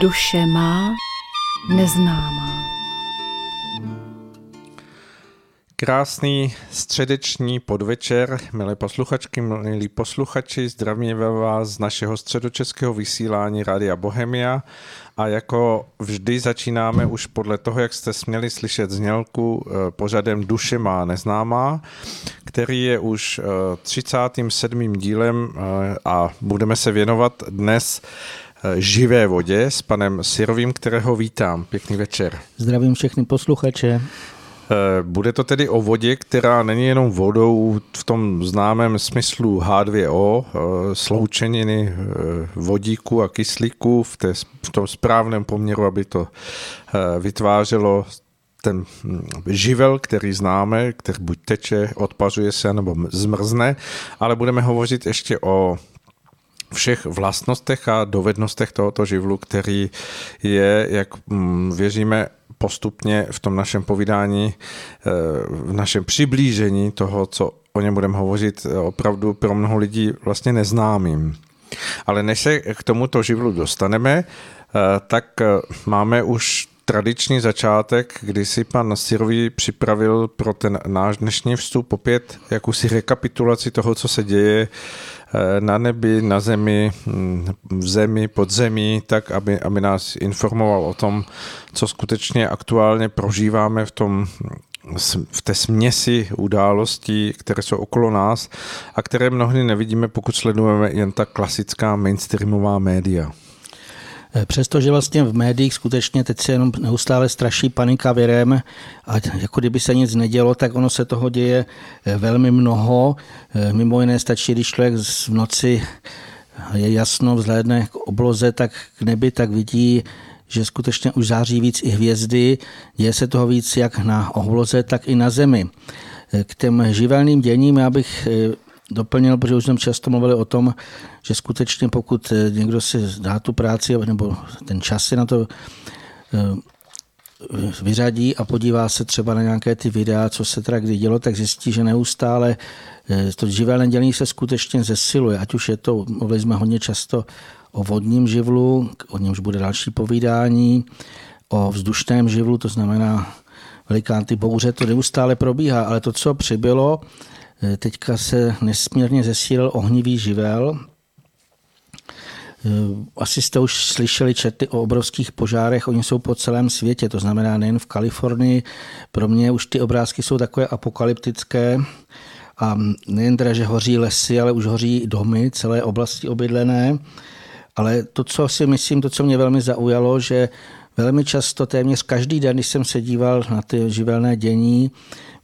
Duše má neznámá. Krásný středeční podvečer, milé posluchačky, milí posluchači, zdravíme vás z našeho středočeského vysílání Rádia Bohemia a jako vždy začínáme už podle toho, jak jste směli slyšet znělku eh, pořadem Duše má neznámá, který je už 37. Eh, dílem eh, a budeme se věnovat dnes živé vodě s panem Sirovým, kterého vítám. Pěkný večer. Zdravím všechny posluchače. Eh, bude to tedy o vodě, která není jenom vodou v tom známém smyslu H2O, eh, sloučeniny eh, vodíku a kyslíku v, té, v tom správném poměru, aby to vytvářelo ten hm, živel, který známe, který buď teče, odpařuje se nebo zmrzne, ale budeme hovořit ještě o všech vlastnostech a dovednostech tohoto živlu, který je, jak hm, věříme, postupně v tom našem povídání, eh, v našem přiblížení toho, co o něm budeme hovořit, eh, opravdu pro mnoho lidí vlastně neznámým. Ale než se k tomuto živlu dostaneme, eh, tak máme už tradiční začátek, kdy si pan Sirový připravil pro ten náš dnešní vstup opět jakousi rekapitulaci toho, co se děje na nebi, na zemi, hm, v zemi, pod zemí, tak aby, aby nás informoval o tom, co skutečně aktuálně prožíváme v tom v té směsi událostí, které jsou okolo nás a které mnohdy nevidíme, pokud sledujeme jen ta klasická mainstreamová média. Eh, přestože vlastně v médiích skutečně teď se jenom neustále straší panika virem a jako kdyby se nic nedělo, tak ono se toho děje eh, velmi mnoho. Eh, mimo jiné stačí, když člověk v noci je jasno, vzhlédne k obloze, tak k nebi, tak vidí, že skutečně už září víc i hvězdy, děje se toho víc jak na obloze, tak i na zemi. K těm živelným děním já bych doplnil, protože už jsme často mluvili o tom, že skutečně pokud eh, někdo si dá tu práci nebo ten čas si na to eh, vyřadí a podívá se třeba na nějaké ty videa, co se teda kdy dělo, tak zjistí, že neustále eh, to živelné dělení se skutečně zesiluje. Ať už je to, mluvili jsme hodně často o vodním živlu, o němž bude další povídání, o vzdušném živlu, to znamená velikán ty bouře, to neustále probíhá, ale to, co přibylo, teďka se nesmírně zesílil ohnivý živel. Eh, asi jste už slyšeli čety o obrovských požárech, oni jsou po celém světě, to znamená nejen v Kalifornii. Pro mě už ty obrázky jsou takové apokalyptické. A nejen teda, že hoří lesy, ale už hoří domy, celé oblasti obydlené. Ale to, co si myslím, to, co mě velmi zaujalo, že velmi často, téměř každý den, když jsem se díval na ty živelné dění,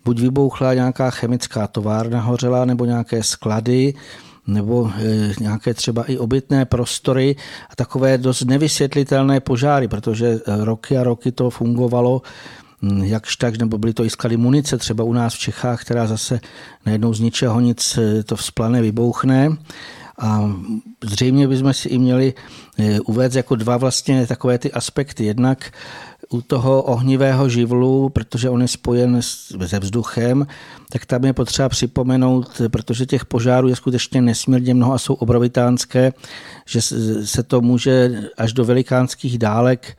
buď vybouchla nějaká chemická továrna hořela, nebo nějaké sklady, nebo e, nějaké třeba i obytné prostory a takové dost nevysvětlitelné požáry, protože e, roky a roky to fungovalo jakž tak, nebo byly to i sklady munice, třeba u nás v Čechách, která zase najednou z ničeho nic e, to vzplane, vybouchne. A zřejmě bychom si i měli uvést jako dva vlastně takové ty aspekty. Jednak u toho ohnivého živlu, protože on je spojen se vzduchem, tak tam je potřeba připomenout, protože těch požárů je skutečně nesmírně mnoho a jsou obrovitánské, že se to může až do velikánských dálek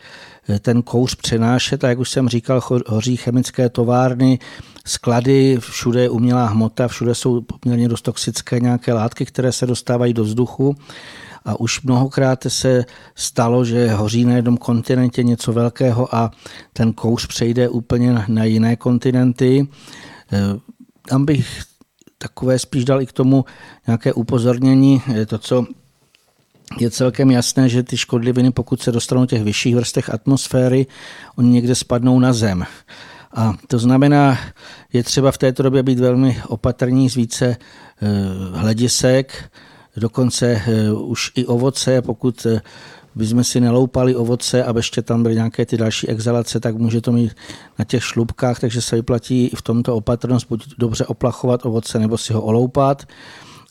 eh, ten kouř přenášet. A jak už jsem říkal, hoří chemické továrny, sklady, všude je umělá hmota, všude jsou poměrně dost toxické nějaké látky, které se dostávají do vzduchu a už mnohokrát se stalo, že hoří na jednom kontinentě něco velkého a ten kouř přejde úplně na jiné kontinenty. E, tam bych takové spíš dal i k tomu nějaké upozornění, to, co je celkem jasné, že ty škodliviny, pokud se dostanou těch vyšších vrstech atmosféry, oni někde spadnou na zem. A to znamená, je třeba v této době být velmi opatrní z více e, hledisek, dokonce eh, už i ovoce, pokud eh, bychom si neloupali ovoce a ještě tam byly nějaké ty další exhalace, tak může to mít na těch šlubkách, takže se vyplatí i v tomto opatrnost buď dobře oplachovat ovoce nebo si ho oloupat.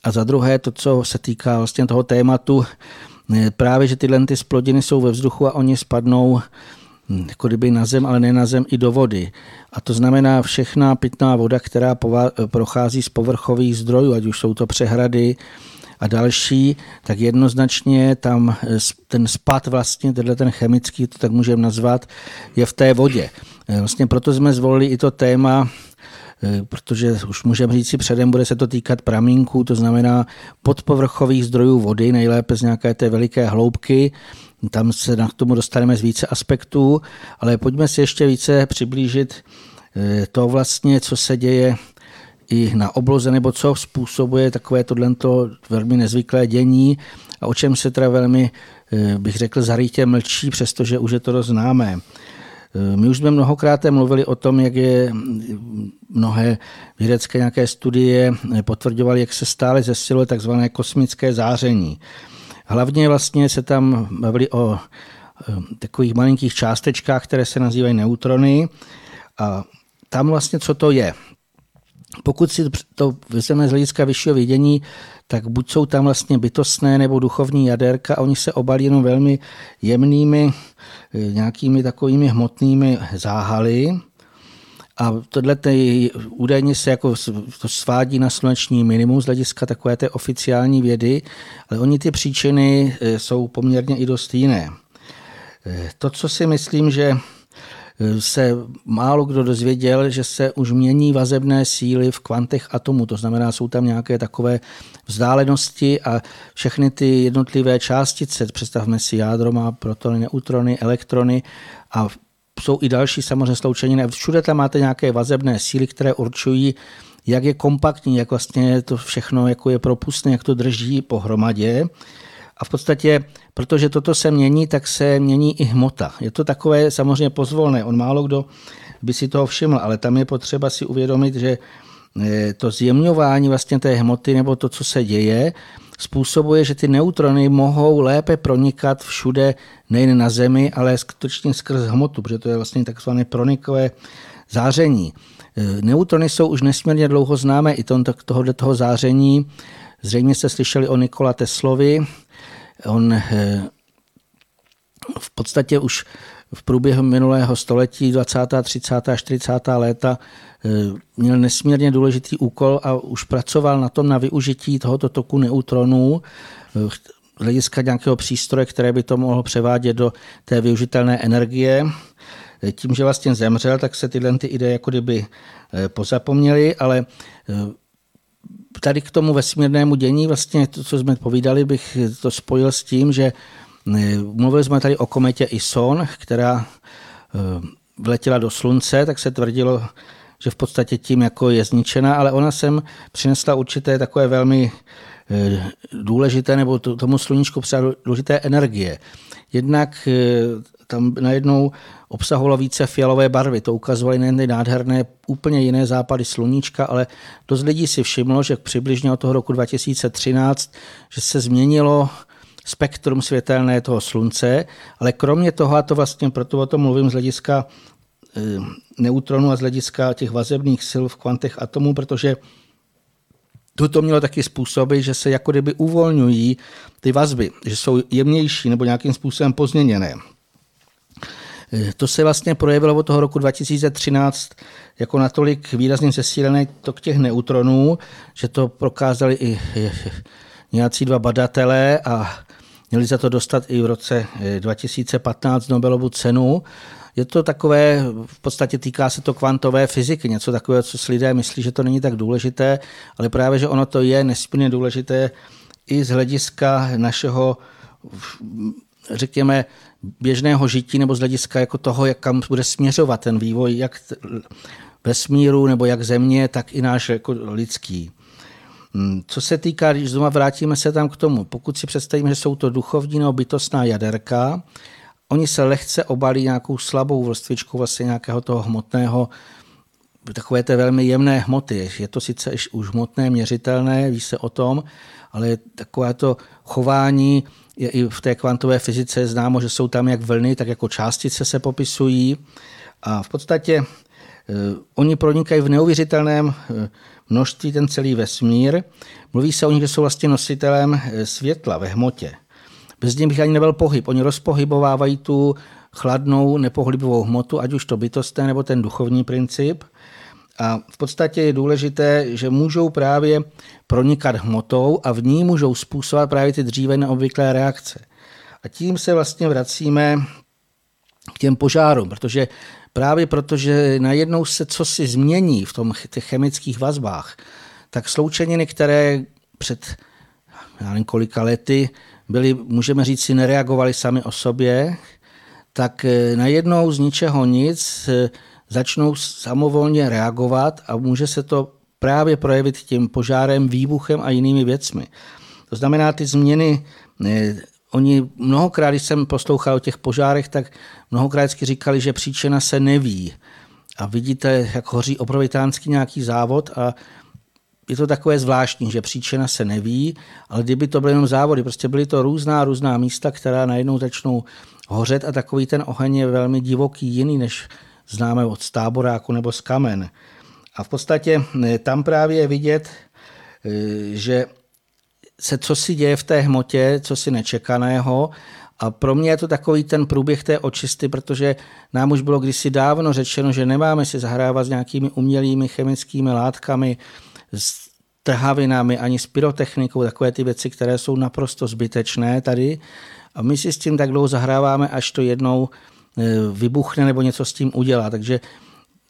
A za druhé to, co se týká vlastně toho tématu, eh, právě, že tyhle ty splodiny jsou ve vzduchu a oni spadnou hm, jako kdyby na zem, ale ne na zem i do vody. A to znamená všechna pitná voda, která prochází z povrchových zdrojů, ať už jsou to přehrady, a další, tak jednoznačně tam ten spad vlastně, tenhle ten chemický, to tak můžeme nazvat, je v té vodě. Vlastně proto jsme zvolili i to téma protože už můžeme říct si předem, bude se to týkat pramínků, to znamená podpovrchových zdrojů vody, nejlépe z nějaké té veliké hloubky, tam se na tomu dostaneme z více aspektů, ale pojďme si ještě více přiblížit eh, to vlastně, co se děje i na obloze, nebo co způsobuje takové tohle velmi nezvyklé dění a o čem se teda velmi, eh, bych řekl, zarytě mlčí, přestože už je to dost známé. Eh, my už jsme mnohokrát mluvili o tom, jak je mnohé vědecké nějaké studie potvrdovaly, jak se stále zesiluje takzvané kosmické záření. Hlavně vlastně se tam bavili o eh, takových malinkých částečkách, které se nazývají neutrony. A tam vlastně co to je? Pokud si to vezmeme z hlediska vyššího vidění, tak buď jsou tam vlastně bytostné nebo duchovní jaderka a oni se obalí jenom velmi jemnými eh, nějakými takovými hmotnými záhaly, a tohle údajně se jako to svádí na sluneční minimum z hlediska takové té oficiální vědy, ale oni ty příčiny e, jsou poměrně i dost jiné. E, to, co si myslím, že se málo kdo dozvěděl, že se už mění vazebné síly v kvantech atomu, to znamená, jsou tam nějaké takové vzdálenosti a všechny ty jednotlivé částice, představme si jádro má protony, neutrony, elektrony a jsou i další samozřejmě sloučeniny. Všude tam máte nějaké vazebné síly, které určují, jak je kompaktní, jak vlastně to všechno jako je propustné, jak to drží pohromadě. V podstatě, protože toto se mění, tak se mění i hmota. Je to takové samozřejmě pozvolné. On málo kdo by si toho všiml, ale tam je potřeba si uvědomit, že eh, to zjemňování vlastně té hmoty nebo to, co se děje, způsobuje, že ty neutrony mohou lépe pronikat všude, nejen na Zemi, ale skutečně skrz hmotu, protože to je vlastně takzvané pronikové záření. E, neutrony jsou už nesmírně dlouho známé i tohoto toho záření. Zřejmě jste slyšeli o Nikola Teslovi. On e, v podstatě už v průběhu minulého století, 20., 30., 40. léta, eh, měl nesmírně důležitý úkol a už pracoval na tom na využití tohoto toku neutronů eh, hlediska nějakého přístroje, které by to mohlo převádět do té využitelné energie. Eh, tím, že vlastně zemřel, tak se tyhle ty ideje jako kdyby pozapomněly, ale tady k tomu vesmírnému dění, vlastně to, co jsme povídali, bych to spojil s tím, že Mluvili jsme tady o kometě Ison, která eh, vletěla do slunce, tak se tvrdilo, že v podstatě tím jako je zničena, ale ona sem přinesla určité takové velmi eh, důležité, nebo tomu sluníčku přidala důležité energie. Jednak eh, tam najednou obsahovalo více fialové barvy. To ukazovaly nejen nádherné, úplně jiné západy sluníčka, ale dost lidí si všimlo, že přibližně od toho roku 2013, že se změnilo spektrum světelné toho slunce, ale kromě toho, a to vlastně proto o tom mluvím z hlediska eh, neutronů a z hlediska těch vazebných sil v kvantech atomů, protože to mělo taky způsoby, že se jako kdyby uvolňují ty vazby, že jsou jemnější nebo nějakým způsobem pozměněné. Eh, to se vlastně projevilo od toho roku 2013 jako natolik výrazně zesílené tok těch neutronů, že to prokázali i nějací dva badatelé a Měli za to dostat i v roce 2015 eh, Nobelovu cenu. Je to takové, v podstatě týká se to kvantové fyziky, něco takového, co si lidé myslí, že to není tak důležité, ale právě, že ono to je nesmírně důležité i z hlediska našeho, řekněme, běžného žití nebo z hlediska jako toho, jak kam bude směřovat ten vývoj, jak vesmíru nebo jak země, tak i náš jako lidský. Hmm, co se týká, když znovu vrátíme se tam k tomu, pokud si představíme, že jsou to duchovní nebo bytostná jaderka, oni se lehce obalí nějakou slabou vrstvičkou vlastně nějakého toho hmotného, takové té velmi jemné hmoty. Je to sice už hmotné, měřitelné, ví se o tom, ale takové to chování je i v té kvantové fyzice známo, že jsou tam jak vlny, tak jako částice se popisují. A v podstatě eh, oni pronikají v neuvěřitelném eh, množství ten celý vesmír. Mluví se o nich, že jsou vlastně nositelem eh, světla ve hmotě. Bez nich bych ani nebyl pohyb. Oni rozpohybovávají tu chladnou, nepohlibovou hmotu, ať už to bytostné nebo ten duchovní princip. A v podstatě je důležité, že můžou právě pronikat hmotou a v ní můžou způsobovat právě ty dříve neobvyklé reakce. A tím se vlastně vracíme k těm požárům, protože právě protože najednou se co si změní v tom, těch chemických vazbách, tak sloučeniny, které před já nevím, kolika lety byly, můžeme říct si, nereagovaly sami o sobě, tak eh, najednou z ničeho nic eh, začnou samovolně reagovat a může se to právě projevit tím požárem, výbuchem a jinými věcmi. To znamená, ty změny, eh, oni mnohokrát, když jsem poslouchal o těch požárech, tak mnohokrát říkali, že příčina se neví. A vidíte, jak hoří obrovitánský nějaký závod a je to takové zvláštní, že příčina se neví, ale kdyby to byly jenom závody, prostě byly to různá, různá místa, která najednou začnou hořet a takový ten oheň je velmi divoký, jiný, než známe od stáboráku nebo z kamen. A v podstatě eh, tam právě je vidět, eh, že se co si děje v té hmotě, co si nečekaného a pro mě je to takový ten průběh té očisty, protože nám už bylo kdysi dávno řečeno, že nemáme si zahrávat s nějakými umělými chemickými látkami, s trhavinami, ani s pyrotechnikou, takové ty věci, které jsou naprosto zbytečné tady. A my si s tím tak dlouho zahráváme, až to jednou e, vybuchne nebo něco s tím udělá. Takže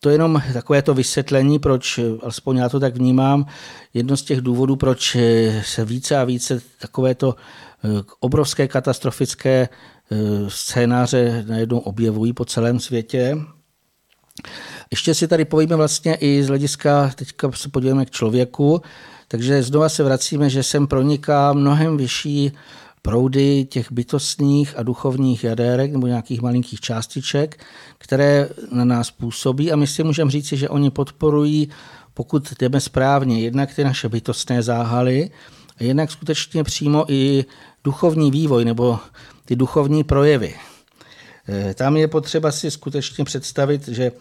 to je jenom takové to vysvětlení, proč, alespoň já to tak vnímám, jedno z těch důvodů, proč e, se více a více takovéto e, obrovské katastrofické scénáře najednou objevují po celém světě. Ještě si tady povíme vlastně i z hlediska, teďka se podíváme k člověku, takže znova se vracíme, že sem proniká mnohem vyšší proudy těch bytostních a duchovních jadérek nebo nějakých malinkých částiček, které na nás působí a my si můžeme říci, že oni podporují, pokud jdeme správně, jednak ty naše bytostné záhaly a jednak skutečně přímo i duchovní vývoj nebo ty duchovní projevy. Eh, tam je potřeba si skutečně představit, že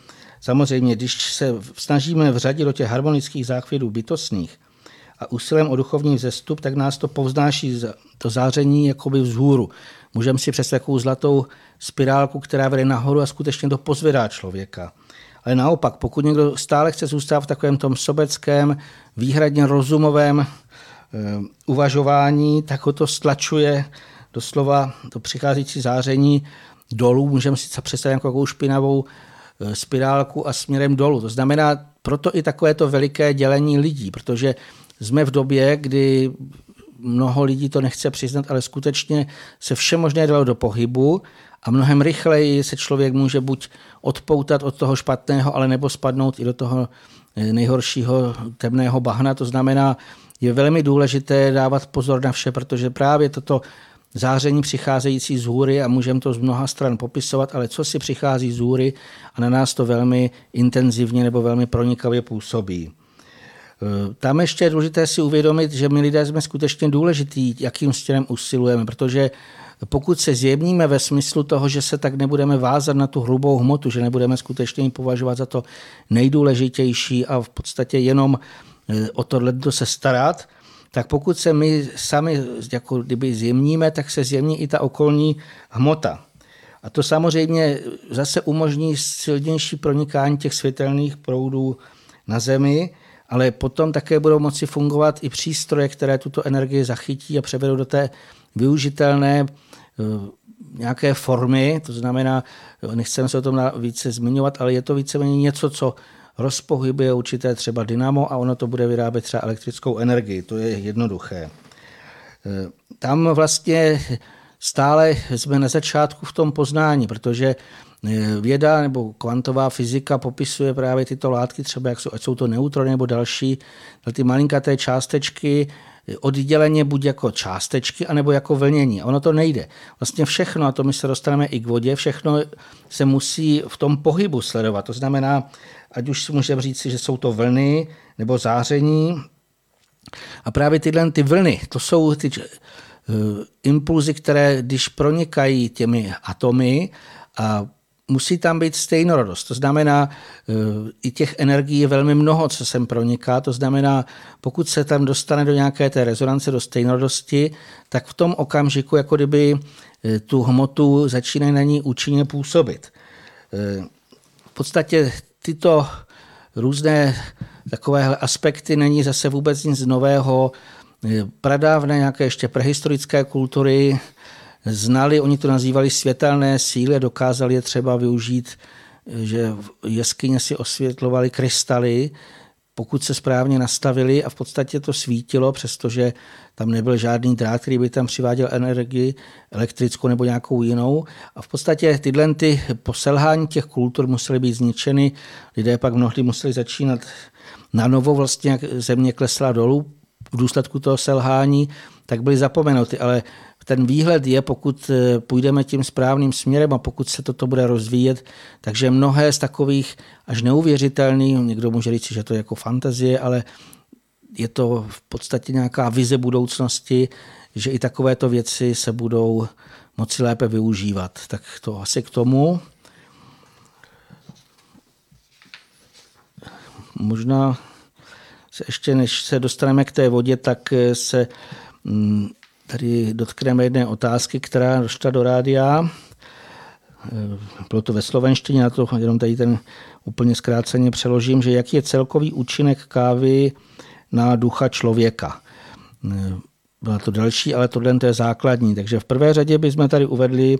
samozřejmě, když se snažíme vřadit do těch harmonických záchvědů bytostných a úsilem o duchovní vzestup, tak nás to povznáší to záření jakoby vzhůru. Můžeme si přes takovou zlatou spirálku, která vede nahoru a skutečně to pozvedá člověka. Ale naopak, pokud někdo stále chce zůstat v takovém tom sobeckém, výhradně rozumovém e, uvažování, tak ho to stlačuje doslova to přicházející záření dolů, můžeme si představit jako takovou špinavou eh, spirálku a směrem dolů. To znamená proto i takové to veliké dělení lidí, protože jsme v době, kdy mnoho lidí to nechce přiznat, ale skutečně se vše možné dalo do pohybu a mnohem rychleji se člověk může buď odpoutat od toho špatného, ale nebo spadnout i do toho eh, nejhoršího temného bahna. To znamená, je velmi důležité dávat pozor na vše, protože právě toto záření přicházející z hůry a můžeme to z mnoha stran popisovat, ale co si přichází z hůry a na nás to velmi intenzivně nebo velmi pronikavě působí. E, tam ještě je důležité si uvědomit, že my lidé jsme skutečně důležitý, jakým stěrem usilujeme, protože pokud se zjemníme ve smyslu toho, že se tak nebudeme vázat na tu hrubou hmotu, že nebudeme skutečně považovat za to nejdůležitější a v podstatě jenom e, o tohle se starat, tak pokud se my sami jako kdyby zjemníme, tak se zjemní i ta okolní hmota. A to samozřejmě zase umožní silnější pronikání těch světelných proudů na Zemi, ale potom také budou moci fungovat i přístroje, které tuto energii zachytí a převedou do té využitelné eh, nějaké formy, to znamená, nechceme se o tom více zmiňovat, ale je to víceméně něco, co rozpohybuje určité třeba dynamo a ono to bude vyrábět třeba elektrickou energii. To je jednoduché. E, tam vlastně stále jsme na začátku v tom poznání, protože věda nebo kvantová fyzika popisuje právě tyto látky, třeba jak jsou, ať jsou to neutrony nebo další, ty malinkaté částečky, odděleně buď jako částečky, anebo jako vlnění. Ono to nejde. Vlastně všechno, a to my se dostaneme i k vodě, všechno se musí v tom pohybu sledovat. To znamená, ať už si můžeme říct, že jsou to vlny nebo záření. A právě tyhle ty vlny, to jsou ty uh, impulzy, které když pronikají těmi atomy a musí tam být stejnorodost. To znamená, uh, i těch energií je velmi mnoho, co sem proniká. To znamená, pokud se tam dostane do nějaké té rezonance, do stejnorodosti, tak v tom okamžiku, jako kdyby uh, tu hmotu začínají na ní účinně působit. V podstatě tyto různé takovéhle aspekty není zase vůbec nic nového. Pradávné nějaké ještě prehistorické kultury znali, oni to nazývali světelné síly, dokázali je třeba využít, že jeskyně si osvětlovali krystaly, pokud se správně nastavili a v podstatě to svítilo, přestože tam nebyl žádný drát, který by tam přiváděl energii elektrickou nebo nějakou jinou. A v podstatě tyhle ty poselhání těch kultur musely být zničeny. Lidé pak mnohdy museli začínat na novo, vlastně jak země klesla dolů v důsledku toho selhání, tak byly zapomenuty. Ale ten výhled je, pokud eh, půjdeme tím správným směrem a pokud se toto bude rozvíjet, takže mnohé z takových až neuvěřitelných, někdo může říct, že to je jako fantazie, ale je to v podstatě nějaká vize budoucnosti, že i takovéto věci se budou moci lépe využívat. Tak to asi k tomu. Možná se ještě než se dostaneme k té vodě, tak se mm, tady dotkneme jedné otázky, která došla do rádia. Bylo to ve slovenštině, na to jenom tady ten úplně zkráceně přeložím, že jaký je celkový účinek kávy na ducha člověka. Byla to další, ale tohle je základní. Takže v prvé řadě bychom tady uvedli,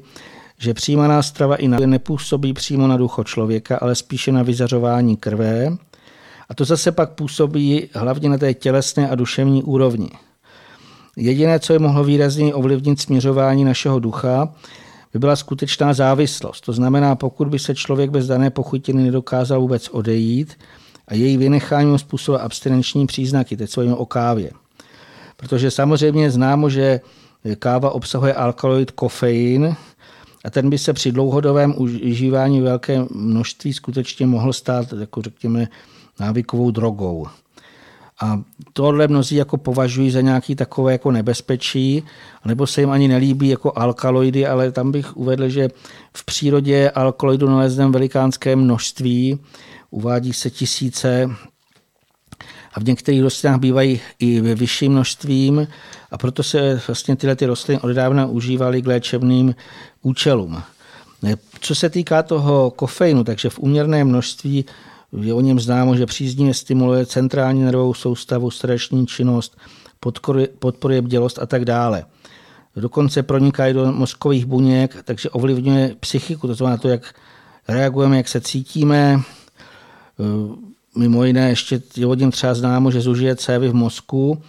že přijímaná strava i nepůsobí přímo na ducho člověka, ale spíše na vyzařování krve. A to zase pak působí hlavně na té tělesné a duševní úrovni. Jediné, co je mohlo výrazně ovlivnit směřování našeho ducha, by byla skutečná závislost. To znamená, pokud by se člověk bez dané pochutiny nedokázal vůbec odejít a její vynechání způsobila abstinenční příznaky, teď co o kávě. Protože samozřejmě známo, že káva obsahuje alkaloid kofein a ten by se při dlouhodobém užívání velké množství skutečně mohl stát, jako řekněme, návykovou drogou. A tohle mnozí jako považují za nějaký takové jako nebezpečí, nebo se jim ani nelíbí jako alkaloidy, ale tam bych uvedl, že v přírodě alkaloidu nalezneme velikánské množství, uvádí se tisíce a v některých rostlinách bývají i ve vyšším množstvím a proto se vlastně tyhle ty rostliny odedávna užívaly k léčebným účelům. Co se týká toho kofeinu, takže v úměrném množství je o něm známo, že příznivě stimuluje centrální nervovou soustavu, srdeční činnost, podporuje bdělost a tak dále. Dokonce proniká i do mozkových buněk, takže ovlivňuje psychiku, to znamená to, jak reagujeme, jak se cítíme. Mimo jiné ještě je o něm třeba známo, že zužije cévy v mozku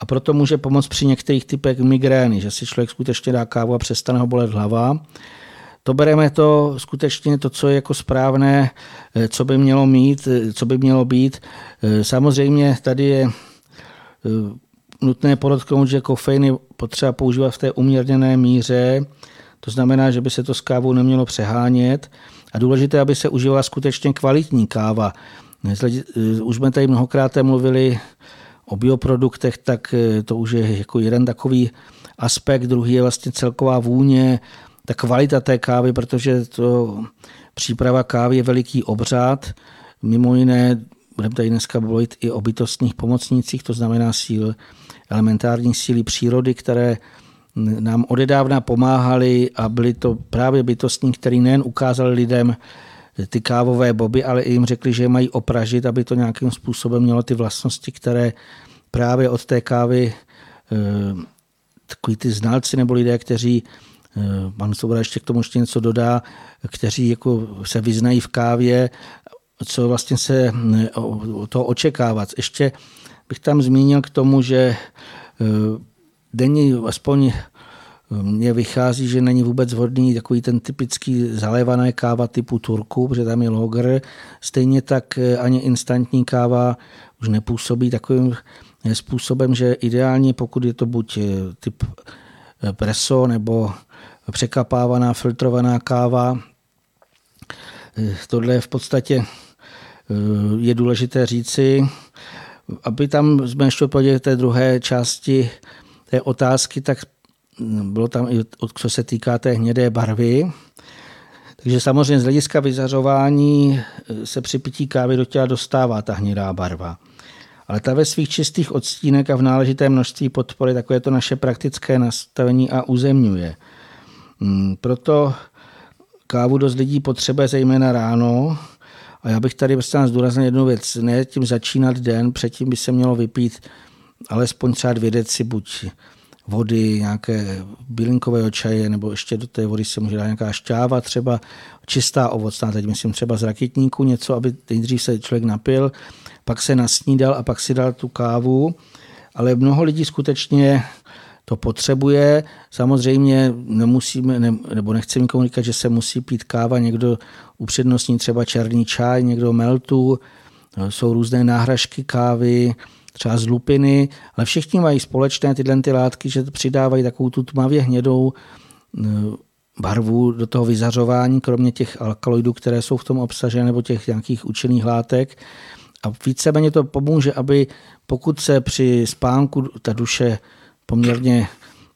a proto může pomoct při některých typech migrény, že si člověk skutečně dá kávu a přestane ho bolet hlava to bereme to skutečně to, co je jako správné, eh, co by mělo mít, eh, co by mělo být. Eh, samozřejmě tady je nutné podotknout, že kofein je potřeba používat v té uměrněné míře, to znamená, že by se to s kávou nemělo přehánět a důležité, aby se užívala skutečně kvalitní káva. Už jsme tady mnohokrát mluvili o bioproduktech, tak to už je jako jeden takový aspekt. Druhý je vlastně celková vůně, ta kvalita té kávy, protože to příprava kávy je veliký obřád. Mimo jiné, budeme tady dneska mluvit i o bytostních pomocnících, to znamená síl, elementární síly přírody, které nám odedávna pomáhali a byli to právě bytostní, který nejen ukázali lidem ty kávové boby, ale i jim řekli, že je mají opražit, aby to nějakým způsobem mělo ty vlastnosti, které právě od té kávy eh, takový ty znalci nebo lidé, kteří pan Svoboda ještě k tomu ještě něco dodá, kteří jako se vyznají v kávě, co vlastně se to očekávat. Ještě bych tam zmínil k tomu, že eh, denní, aspoň eh, mně vychází, že není vůbec vhodný takový ten typický zalévané káva typu turku, protože tam je loger. Stejně tak ani instantní káva už nepůsobí takovým způsobem, že ideálně, pokud je to buď typ preso nebo překapávaná, filtrovaná káva. Tohle je v podstatě eh, je důležité říci, aby tam jsme ještě odpověděli té druhé části té otázky, tak bylo tam i, co se týká té hnědé barvy. Takže samozřejmě z hlediska vyzařování eh, se při pití kávy do těla dostává ta hnědá barva. Ale ta ve svých čistých odstínek a v náležité množství podpory takové to naše praktické nastavení a uzemňuje. Hmm, proto kávu dost lidí potřebuje zejména ráno A já bych tady vlastně zdůraznil jednu věc. Ne tím začínat den, předtím by se mělo vypít alespoň třeba dvě deci buď vody, nějaké bylinkového čaje, nebo ještě do té vody se může dát nějaká šťáva, třeba čistá ovocná, teď myslím třeba z rakitníku, něco, aby nejdřív se člověk napil, pak se nasnídal a pak si dal tu kávu. Ale mnoho lidí skutečně to potřebuje. Samozřejmě nemusíme, ne, nebo nechceme nikomu říkat, že se musí pít káva, někdo upřednostní třeba černý čaj, někdo meltu, jsou různé náhražky kávy, třeba z lupiny, ale všichni mají společné tyhle ty látky, že přidávají takovou tu tmavě hnědou eh, barvu do toho vyzařování, kromě těch alkaloidů, které jsou v tom obsažené, nebo těch nějakých účinných látek. A víceméně to pomůže, aby pokud se při spánku ta duše poměrně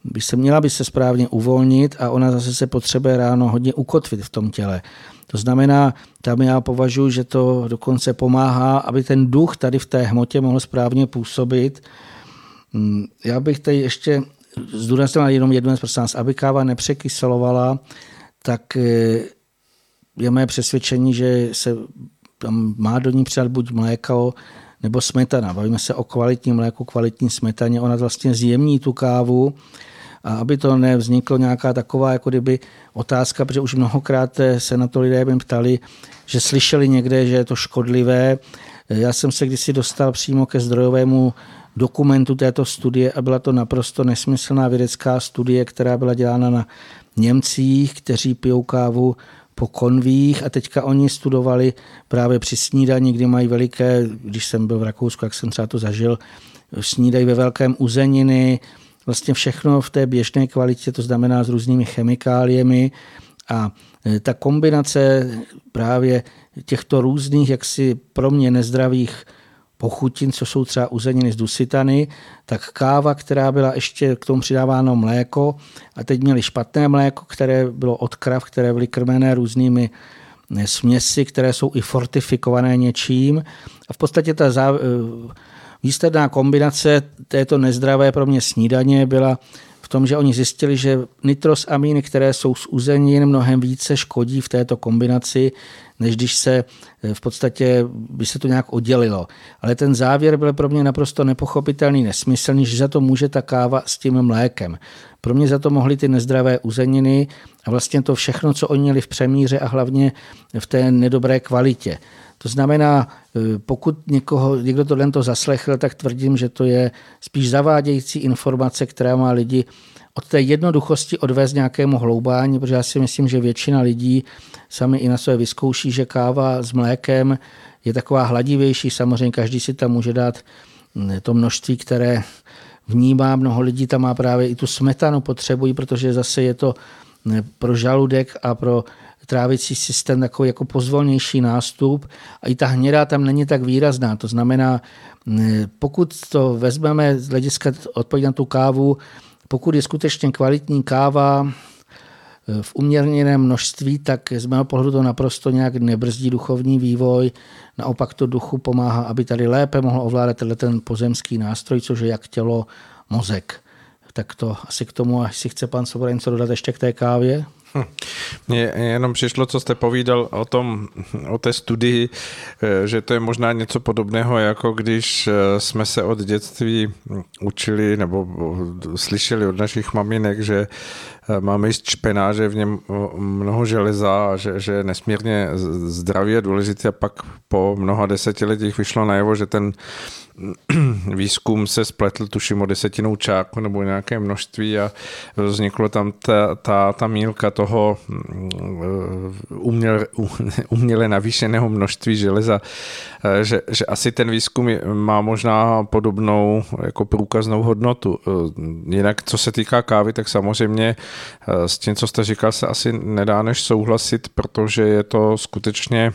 by se měla by se správně uvolnit a ona zase se potřebuje ráno hodně ukotvit v tom těle. To znamená, tam já považuji, že to dokonce pomáhá, aby ten duch tady v té hmotě mohl správně působit. Hmm, já bych tady ještě zdůraznil jenom jednu vás, aby káva nepřekyselovala, tak eh, je mé přesvědčení, že se tam má do ní přidat buď mléko nebo smetana. Bavíme se o kvalitním mléku, kvalitní smetaně. Ona vlastně zjemní tu kávu a aby to nevzniklo nějaká taková jako kdyby otázka, protože už mnohokrát se na to lidé by ptali, že slyšeli někde, že je to škodlivé. Já jsem se kdysi dostal přímo ke zdrojovému dokumentu této studie a byla to naprosto nesmyslná vědecká studie, která byla dělána na Němcích, kteří pijou kávu po konvích a teďka oni studovali právě při snídani, kdy mají veliké, když jsem byl v Rakousku, jak jsem třeba to zažil, snídají ve velkém uzeniny, vlastně všechno v té běžné kvalitě, to znamená s různými chemikáliemi. A e, ta kombinace právě těchto různých, jaksi pro mě nezdravých pochutin, co jsou třeba uzeniny z dusitany, tak káva, která byla ještě k tomu přidáváno mléko a teď měli špatné mléko, které bylo od krav, které byly krmené různými e, směsi, které jsou i fortifikované něčím. A v podstatě ta zá, e, Výsledná kombinace této nezdravé pro mě snídaně byla v tom, že oni zjistili, že nitrosamíny, které jsou z uzenin, mnohem více škodí v této kombinaci, než když se eh, v podstatě by se to nějak oddělilo. Ale ten závěr byl pro mě naprosto nepochopitelný, nesmyslný, že za to může ta káva s tím mlékem. Pro mě za to mohly ty nezdravé uzeniny a vlastně to všechno, co oni měli v přemíře a hlavně v té nedobré kvalitě. To znamená, e, pokud někoho, někdo tohle to zaslechl, tak tvrdím, že to je spíš zavádějící informace, která má lidi od té jednoduchosti odvést nějakému hloubání, protože já si myslím, že většina lidí sami i na sebe vyzkouší, že káva s mlékem je taková hladivější. Samozřejmě každý si tam může dát to množství, které vnímá. Mnoho lidí tam má právě i tu smetanu potřebují, protože zase je to pro žaludek a pro trávicí systém takový jako pozvolnější nástup a i ta hnědá tam není tak výrazná. To znamená, pokud to vezmeme z hlediska odpověď na tu kávu, pokud je skutečně kvalitní káva e, v uměrněném množství, tak z mého pohledu to naprosto nějak nebrzdí duchovní vývoj. Naopak to duchu pomáhá, aby tady lépe mohl ovládat ten pozemský nástroj, což je jak tělo, mozek. Tak to asi k tomu, asi chce pan Svoboda něco dodat ještě k té kávě. Mně jenom přišlo, co jste povídal o tom, o té studii, eh, že to je možná něco podobného, jako když eh, jsme se od dětství učili nebo slyšeli od našich maminek, že eh, máme jíst špenáč, že v něm mnoho železa a že, že je nesmírně zdravý a důležitý a pak po mnoha desetiletích vyšlo najevo, že ten výzkum se spletl tuším o desetinou čáku nebo nějaké množství a vzniklo tam ta, ta, ta mílka toho mm, uměle, uměle navýšeného množství železa, eh, že, že asi ten výzkum má možná podobnou jako průkaznou hodnotu. Eh, jinak, co se týká kávy, tak samozřejmě eh, s tím, co jste říkal, se asi nedá než souhlasit, protože je to skutečně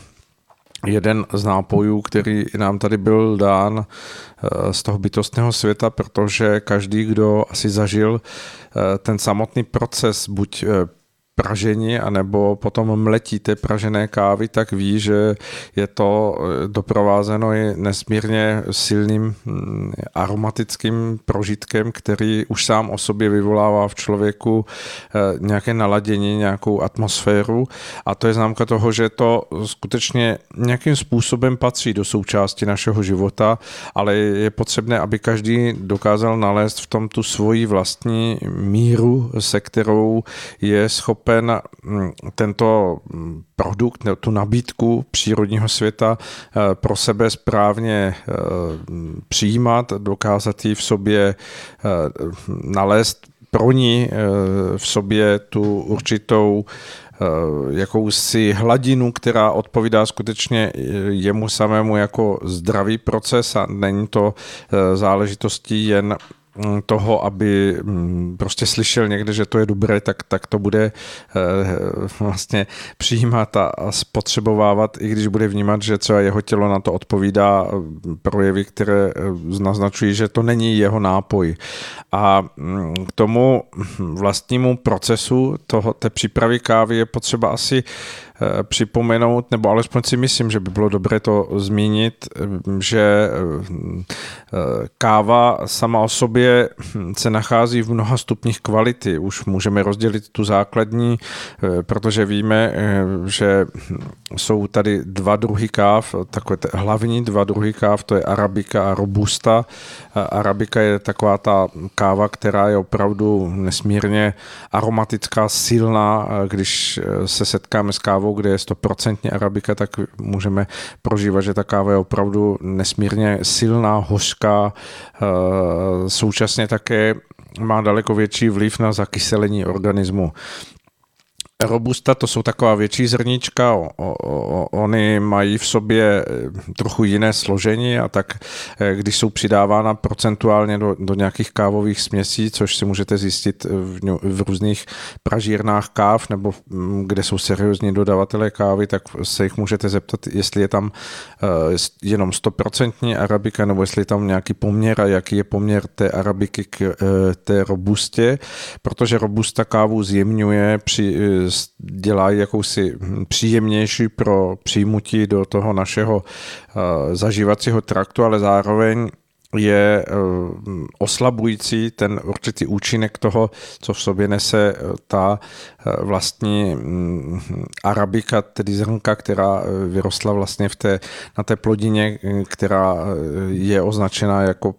jeden z nápojů, který nám tady byl dán eh, z toho bytostného světa, protože každý, kdo asi zažil eh, ten samotný proces buď eh, pražení anebo potom mletí té pražené kávy, tak ví, že je to doprovázeno i nesmírně silným hm, aromatickým prožitkem, který už sám o sobě vyvolává v člověku nějaké naladění, nějakou atmosféru. A to je známka toho, že to skutečně nějakým způsobem patří do součásti našeho života, ale je potřebné, aby každý dokázal nalézt v tom tu svoji vlastní míru, se kterou je schopen mm, tento mm, produkt, tu nabídku přírodního světa eh, pro sebe správně eh, přijímat, dokázat ji v sobě eh, nalézt pro ní v sobě tu určitou jakousi hladinu, která odpovídá skutečně jemu samému jako zdravý proces a není to záležitostí jen toho, aby mm, prostě slyšel někde, že to je dobré, tak, tak to bude eh, vlastně přijímat a, spotřebovávat, i když bude vnímat, že třeba jeho tělo na to odpovídá mm, projevy, které eh, naznačují, že to není jeho nápoj. A k tomu vlastnímu procesu toho, té přípravy kávy je potřeba asi Eh, připomenout, nebo alespoň si myslím, že by bylo dobré to zmínit, eh, že eh, káva sama o sobě hm, se nachází v mnoha stupních kvality. Už můžeme rozdělit tu základní, protože víme, že hm, jsou tady dva druhy káv, takové hlavní dva druhy káv, to je arabika a robusta. Arabika je taková ta káva, která je opravdu nesmírně aromatická, silná, když se setkáme s kávou, kávou, kde je stoprocentně arabika, tak můžeme prožívat, že ta káva je opravdu nesmírně silná, hořká, eh, současně také má daleko větší vliv na zakyselení organismu. Robusta to jsou taková větší zrnička, o, o, oni mají v sobě eh, trochu jiné složení a tak eh, když jsou přidávána procentuálně do, do nějakých kávových směsí, což si můžete zjistit v, v různých pražírnách káv nebo mm, kde jsou seriózní dodavatelé kávy, tak se jich můžete zeptat, jestli je tam uh, jenom 100% arabika nebo jestli je tam nějaký poměr a jaký je poměr té arabiky k té robustě, protože robusta kávu zjemňuje při dělají jakousi příjemnější pro přijmutí do toho našeho eh, zažívacího traktu, ale zároveň je eh, oslabující ten určitý účinek toho, co v sobě nese eh, ta vlastní mm, arabika, tedy zrnka, která vyrostla vlastně v té, na té plodině, která je označena jako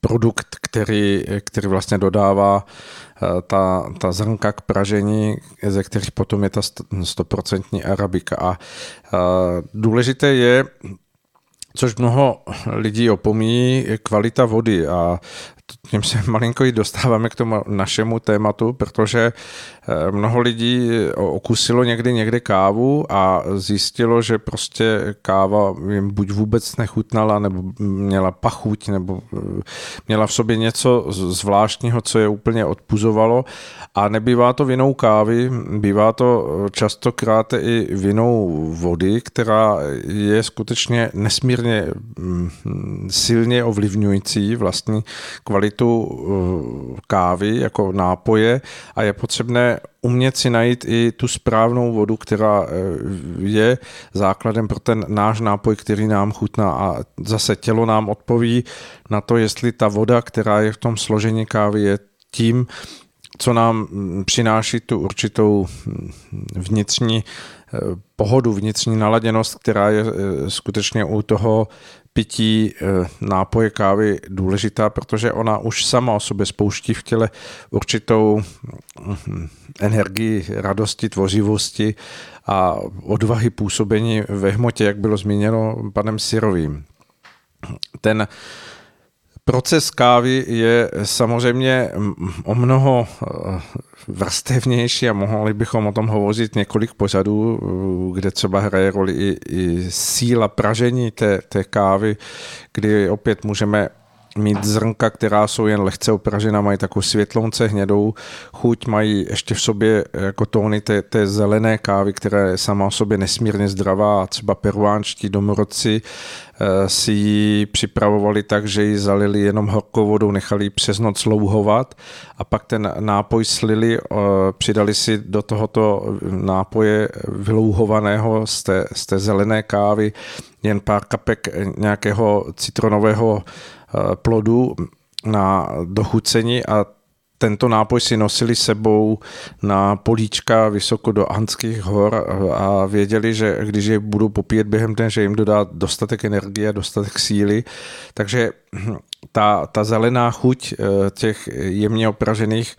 produkt, který, který vlastně dodává ta, ta zrnka k pražení, ze kterých potom je ta stoprocentní arabika. A eh, důležité je, což mnoho lidí opomíjí, je kvalita vody a tím se malinko i dostáváme k tomu našemu tématu, protože eh, mnoho lidí okusilo někdy někde kávu a zjistilo, že prostě káva jim buď vůbec nechutnala, nebo měla pachuť, nebo eh, měla v sobě něco zvláštního, co je úplně odpuzovalo. A nebývá to vinou kávy, bývá to častokrát i vinou vody, která je skutečně nesmírně mm, silně ovlivňující vlastní kvalitu eh, kávy jako nápoje a je potřebné umět si najít i tu správnou vodu, která eh, je základem pro ten náš nápoj, který nám chutná. A zase tělo nám odpoví na to, jestli ta voda, která je v tom složení kávy, je tím, co nám mm, přináší tu určitou mm, vnitřní eh, pohodu, vnitřní naladěnost, která je skutečně u toho pití eh, nápoje kávy důležitá, protože ona už sama o sobě spouští v těle určitou hm, energii, radosti, tvořivosti a odvahy působení ve hmotě, jak bylo zmíněno panem Sirovým. Ten Proces kávy je samozřejmě o mnoho eh, vrstevnější a mohli bychom o tom hovořit několik pořadů, kde třeba hraje roli i, i síla pražení té, té kávy, kdy opět můžeme mít zrnka, která jsou jen lehce opražena, mají takovou světlonce hnědou chuť, mají ještě v sobě jako tóny té, té zelené kávy, která je sama o sobě nesmírně zdravá. A třeba peruánští domorodci eh, si ji připravovali tak, že ji zalili jenom horkou vodou, nechali ji přes noc louhovat a pak ten nápoj slili, eh, přidali si do tohoto nápoje vylouhovaného z té, z té zelené kávy jen pár kapek nějakého citronového Eh, plodu na dochucení a tento nápoj si nosili sebou na políčka vysoko do Andských hor a věděli, že když je budou popíjet během dne, že jim dodá dostatek energie a dostatek síly. Takže ta, ta zelená chuť eh, těch jemně opražených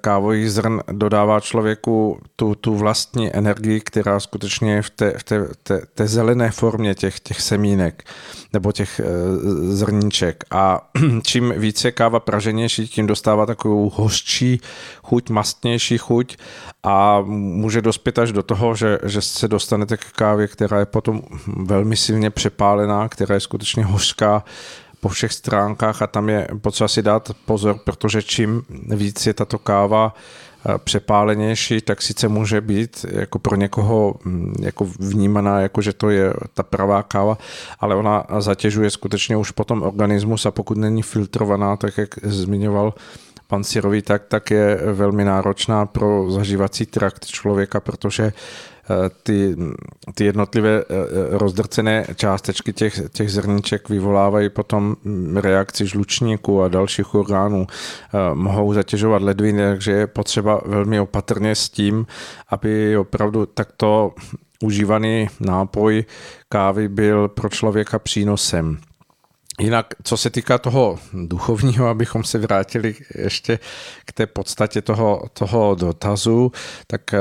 kávových zrn dodává člověku tu, tu vlastní energii, která skutečně je v té, v té, té, té zelené formě těch, těch semínek nebo těch e, zrníček. A čím více káva praženější, tím dostává takovou hořčí chuť, mastnější chuť a může dospět až do toho, že, že se dostanete k kávě, která je potom velmi silně přepálená, která je skutečně hořká, po všech stránkách a tam je potřeba si dát pozor, protože čím víc je tato káva eh, přepálenější, tak sice může být jako pro někoho mm, jako vnímaná, jako že to je ta pravá káva, ale ona zatěžuje skutečně už potom organismus a pokud není filtrovaná, tak jak zmiňoval pan Sirový, tak, tak je velmi náročná pro zažívací trakt člověka, protože ty, ty jednotlivé eh, rozdrcené částečky těch, těch zrníček vyvolávají potom reakci žlučníku a dalších orgánů, eh, mohou zatěžovat ledviny, takže je potřeba velmi opatrně s tím, aby opravdu takto užívaný nápoj kávy byl pro člověka přínosem. Jinak, co se týká toho duchovního, abychom se vrátili ještě k té podstatě toho, toho dotazu, tak eh,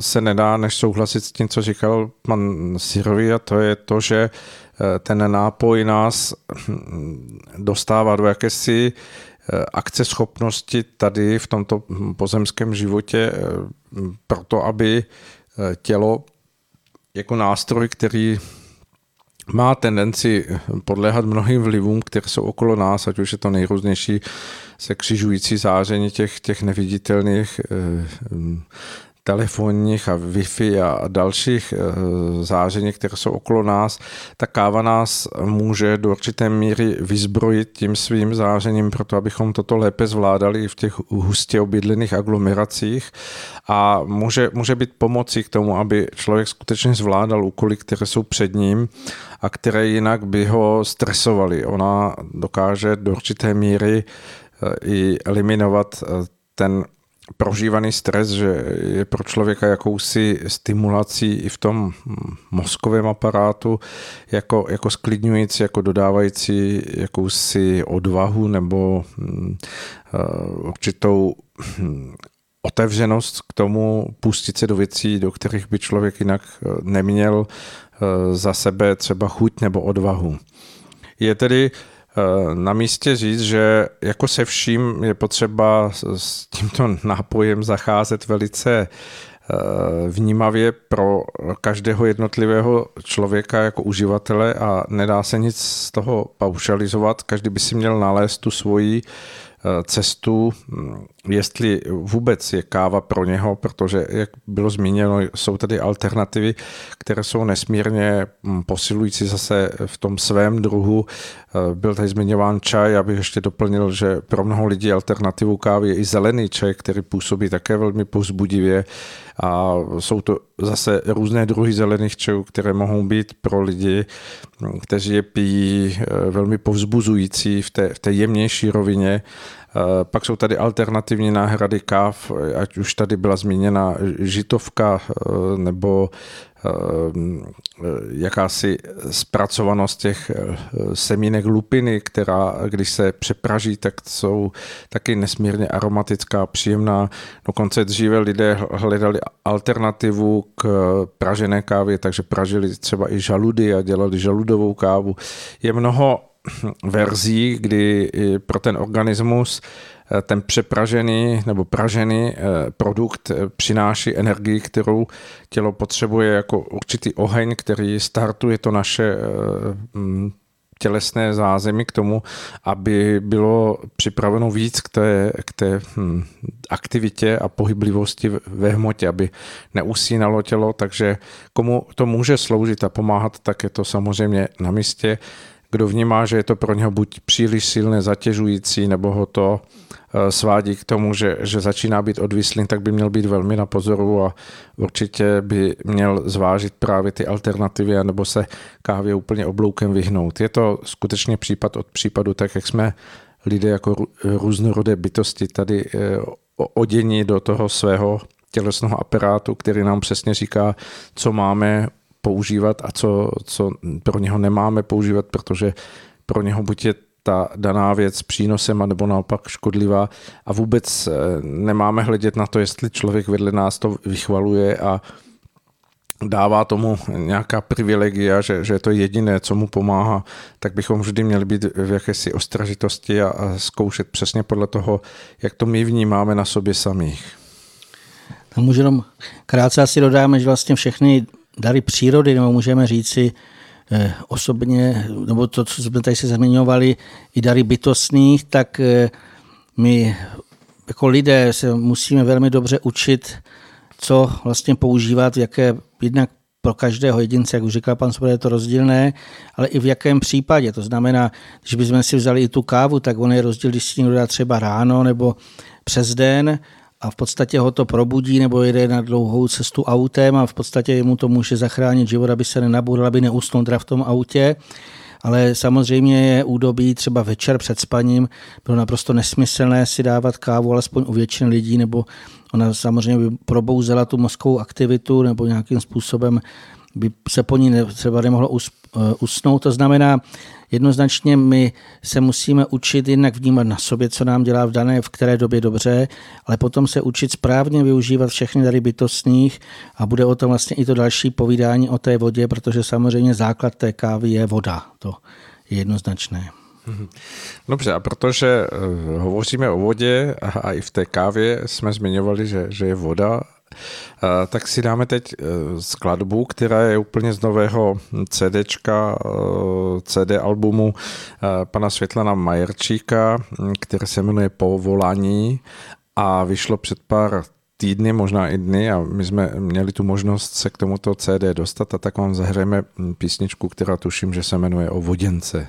se nedá než souhlasit s tím, co říkal pan Sirovi, a to je to, že eh, ten nápoj nás hm, dostává do jakési eh, akce schopnosti tady v tomto pozemském životě proto, aby tělo jako nástroj, který má tendenci podléhat mnohým vlivům, které jsou okolo nás, ať už je to nejrůznější se křižující záření těch, těch neviditelných eh, telefonních a Wi-Fi a dalších eh, záření, které jsou okolo nás, ta káva nás může do určité míry vyzbrojit tím svým zářením, proto abychom toto lépe zvládali v těch hustě obydlených aglomeracích a může, může být pomocí k tomu, aby člověk skutečně zvládal úkoly, které jsou před ním a které jinak by ho stresovaly. Ona dokáže do určité míry eh, i eliminovat eh, ten prožívaný stres, že je pro člověka jakousi stimulací i v tom mozkovém aparátu, jako, jako sklidňující, jako dodávající jakousi odvahu nebo uh, určitou hm, otevřenost k tomu pustit se do věcí, do kterých by člověk jinak eh, neměl eh, za sebe třeba chuť nebo odvahu. Je tedy Eh, na místě říct, že jako se vším je potřeba s tímto nápojem zacházet velice eh, vnímavě pro každého jednotlivého člověka jako uživatele a nedá se nic z toho paušalizovat. Každý by si měl nalézt tu svoji Eh, cestu, hm, jestli vůbec je káva pro něho, protože, jak bylo zmíněno, jsou tady alternativy, které jsou nesmírně hm, posilující zase v tom svém druhu. Eh, byl tady zmiňován čaj, abych ještě doplnil, že pro mnoho lidí alternativu kávy je i zelený čaj, který působí také velmi povzbudivě a jsou to zase různé druhy zelených čajů, které mohou být pro lidi, hm, kteří je pijí eh, velmi povzbuzující v té, v té jemnější rovině. Eh, pak jsou tady alternativní náhrady káv, ať už tady byla zmíněna žitovka eh, nebo jakási zpracovanost těch semínek lupiny, která, když se přepraží, tak jsou taky nesmírně aromatická, příjemná. Dokonce dříve lidé hledali alternativu k pražené kávě, takže pražili třeba i žaludy a dělali žaludovou kávu. Je mnoho verzí, kdy pro ten organismus eh, ten přepražený nebo pražený eh, produkt eh, přináší energii, kterou tělo potřebuje jako určitý oheň, který startuje to naše tělesné zázemí k tomu, aby bylo připraveno víc k té, k té hm, aktivitě a pohyblivosti ve hmotě, aby neusínalo tělo, takže komu to může sloužit a pomáhat, tak je to samozřejmě na místě. Kdo vnímá, že je to pro něho buď příliš silné, zatěžující, nebo ho to Eh, svádí k tomu, že, že začíná být odvislý, tak by měl být velmi na pozoru a určitě by měl zvážit právě ty alternativy nebo se kávě úplně obloukem vyhnout. Je to skutečně případ od případu, tak jak jsme lidé jako různorodé bytosti tady eh, odění do toho svého tělesného aparátu, který nám přesně říká, co máme používat a co, co pro něho nemáme používat, protože pro něho buď je ta daná věc přínosem, nebo naopak škodlivá a vůbec eh, nemáme hledět na to, jestli člověk vedle nás to vychvaluje a dává tomu nějaká privilegia, že, že je to jediné, co mu pomáhá, tak bychom vždy měli být v jakési ostražitosti a, a zkoušet přesně podle toho, jak to my vnímáme na sobě samých. Tam můžu jenom krátce asi dodáme, že vlastně všechny dary přírody, nebo můžeme říci, Eh, osobně, nebo to, co jsme tady se zmiňovali, i dary bytostných, tak eh, my jako lidé se musíme velmi dobře učit, co vlastně používat, jaké jednak pro každého jedince, jak už říkal pan Svoboda, je to rozdílné, ale i v jakém případě. To znamená, když bychom si vzali i tu kávu, tak on je rozdíl, když si někdo dá třeba ráno nebo přes den a v podstatě ho to probudí nebo jede na dlouhou cestu autem a v podstatě mu to může zachránit život, aby se nenabudil, aby neusnul v tom autě. Ale samozřejmě je údobí třeba večer před spaním, bylo naprosto nesmyslné si dávat kávu, alespoň u většiny lidí, nebo ona samozřejmě by probouzela tu mozkovou aktivitu nebo nějakým způsobem by se po ní třeba nemohlo eh, usnout. To znamená, jednoznačně my se musíme učit jednak vnímat na sobě, co nám dělá v dané, v které době dobře, ale potom se učit správně využívat všechny dary bytostných a bude o tom vlastně i to další povídání o té vodě, protože samozřejmě základ té kávy je voda. To je jednoznačné. Mhm. Dobře, a protože eh, hovoříme o vodě a i v té kávě jsme zmiňovali, že, že je voda tak si dáme teď e, skladbu, která je úplně z nového CDčka, e, CD albumu pana Světlana Majerčíka, které se jmenuje Povolání a vyšlo před pár týdny, možná i dny a my jsme měli tu možnost se k tomuto CD dostat a tak vám zahrajeme písničku, která tuším, že se jmenuje O voděnce.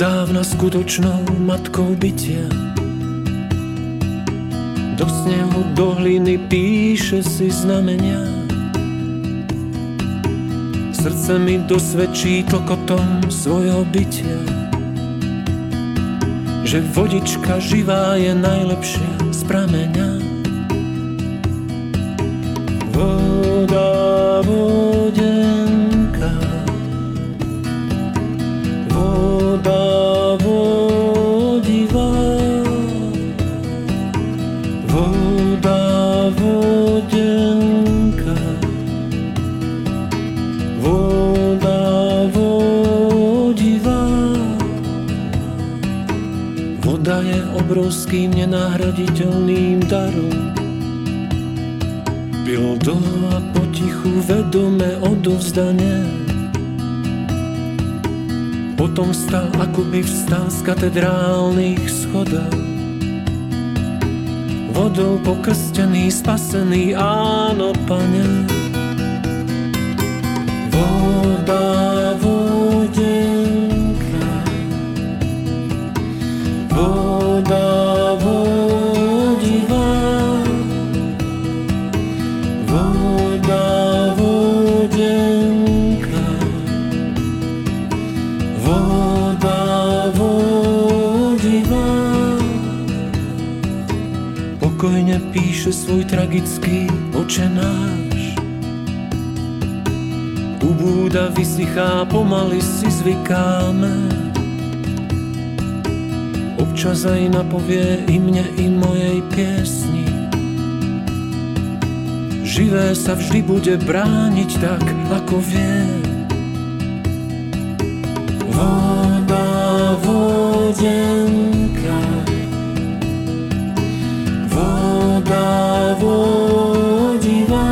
Dávna skutočnou matkou bytia. Do snehu, do hliny píše si znamenia. Srdce mi dosvedčí tlkotom svojho bytia. Že vodička živá je najlepšia z prameňa. Voda, voda, obrovským nenahraditeľným darom. Bylo to a potichu vedome odovzdanie Potom stal, ako by vstal z katedrálnych schodov. Vodou pokrstený, spasený, áno, pane. Voda, vodenka. Voda, píše svůj tragický očenáš. Ubúda vysychá, pomaly si zvykáme. čas aj napovie i mne, i mojej piesni. Živé sa vždy bude brániť tak, ako vie. Voda, vodenka, voda, vodivá,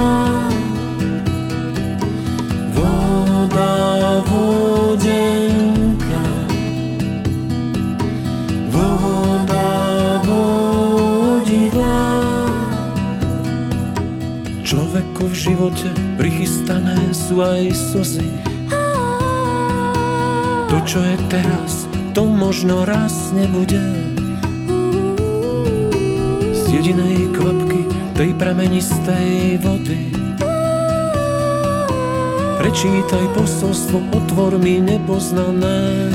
voda, vodenka, voda, vodivá. Človeku v živote prichystané sú aj slzy. To, čo je teraz, to možno raz nebude. Jedinej kvapky tej pramenistej vody. Prečítaj posolstvo, otvor mi nepoznané.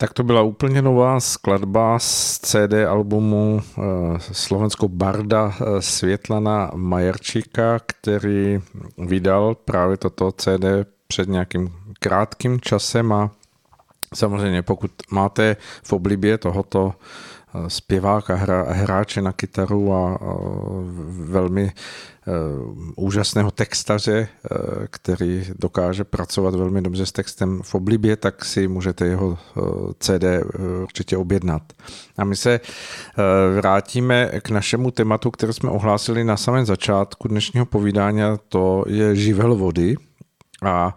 Tak to byla úplně nová skladba z CD albumu eh, Slovensko Barda eh, Světlana Majerčíka, který vydal právě toto CD před nějakým krátkým časem a samozřejmě pokud máte v oblibě tohoto eh, zpěváka, hra, hráče na kytaru a, a velmi uh, úžasného textaře, uh, který dokáže pracovat velmi dobře s textem v oblibě, tak si můžete jeho uh, CD určitě objednat. A my se vrátíme k našemu tématu, které jsme ohlásili na samém začátku dnešního povídání, a to je živel vody. A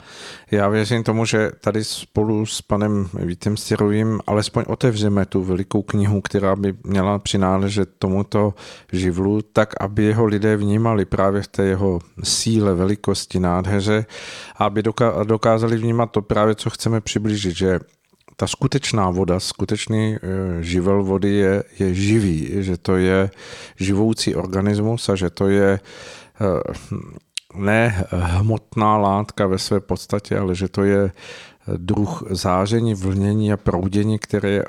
já věřím tomu, že tady spolu s panem Vítem Stirovým alespoň otevřeme tu velikou knihu, která by měla přináležet tomuto živlu, tak aby jeho lidé vnímali právě v té jeho síle, velikosti, nádheře, aby dokázali vnímat to právě, co chceme přiblížit, že ta skutečná voda, skutečný živel vody je, je živý, že to je živoucí organismus a že to je ne hmotná látka ve své podstatě, ale že to je druh záření, vlnění a proudění, které je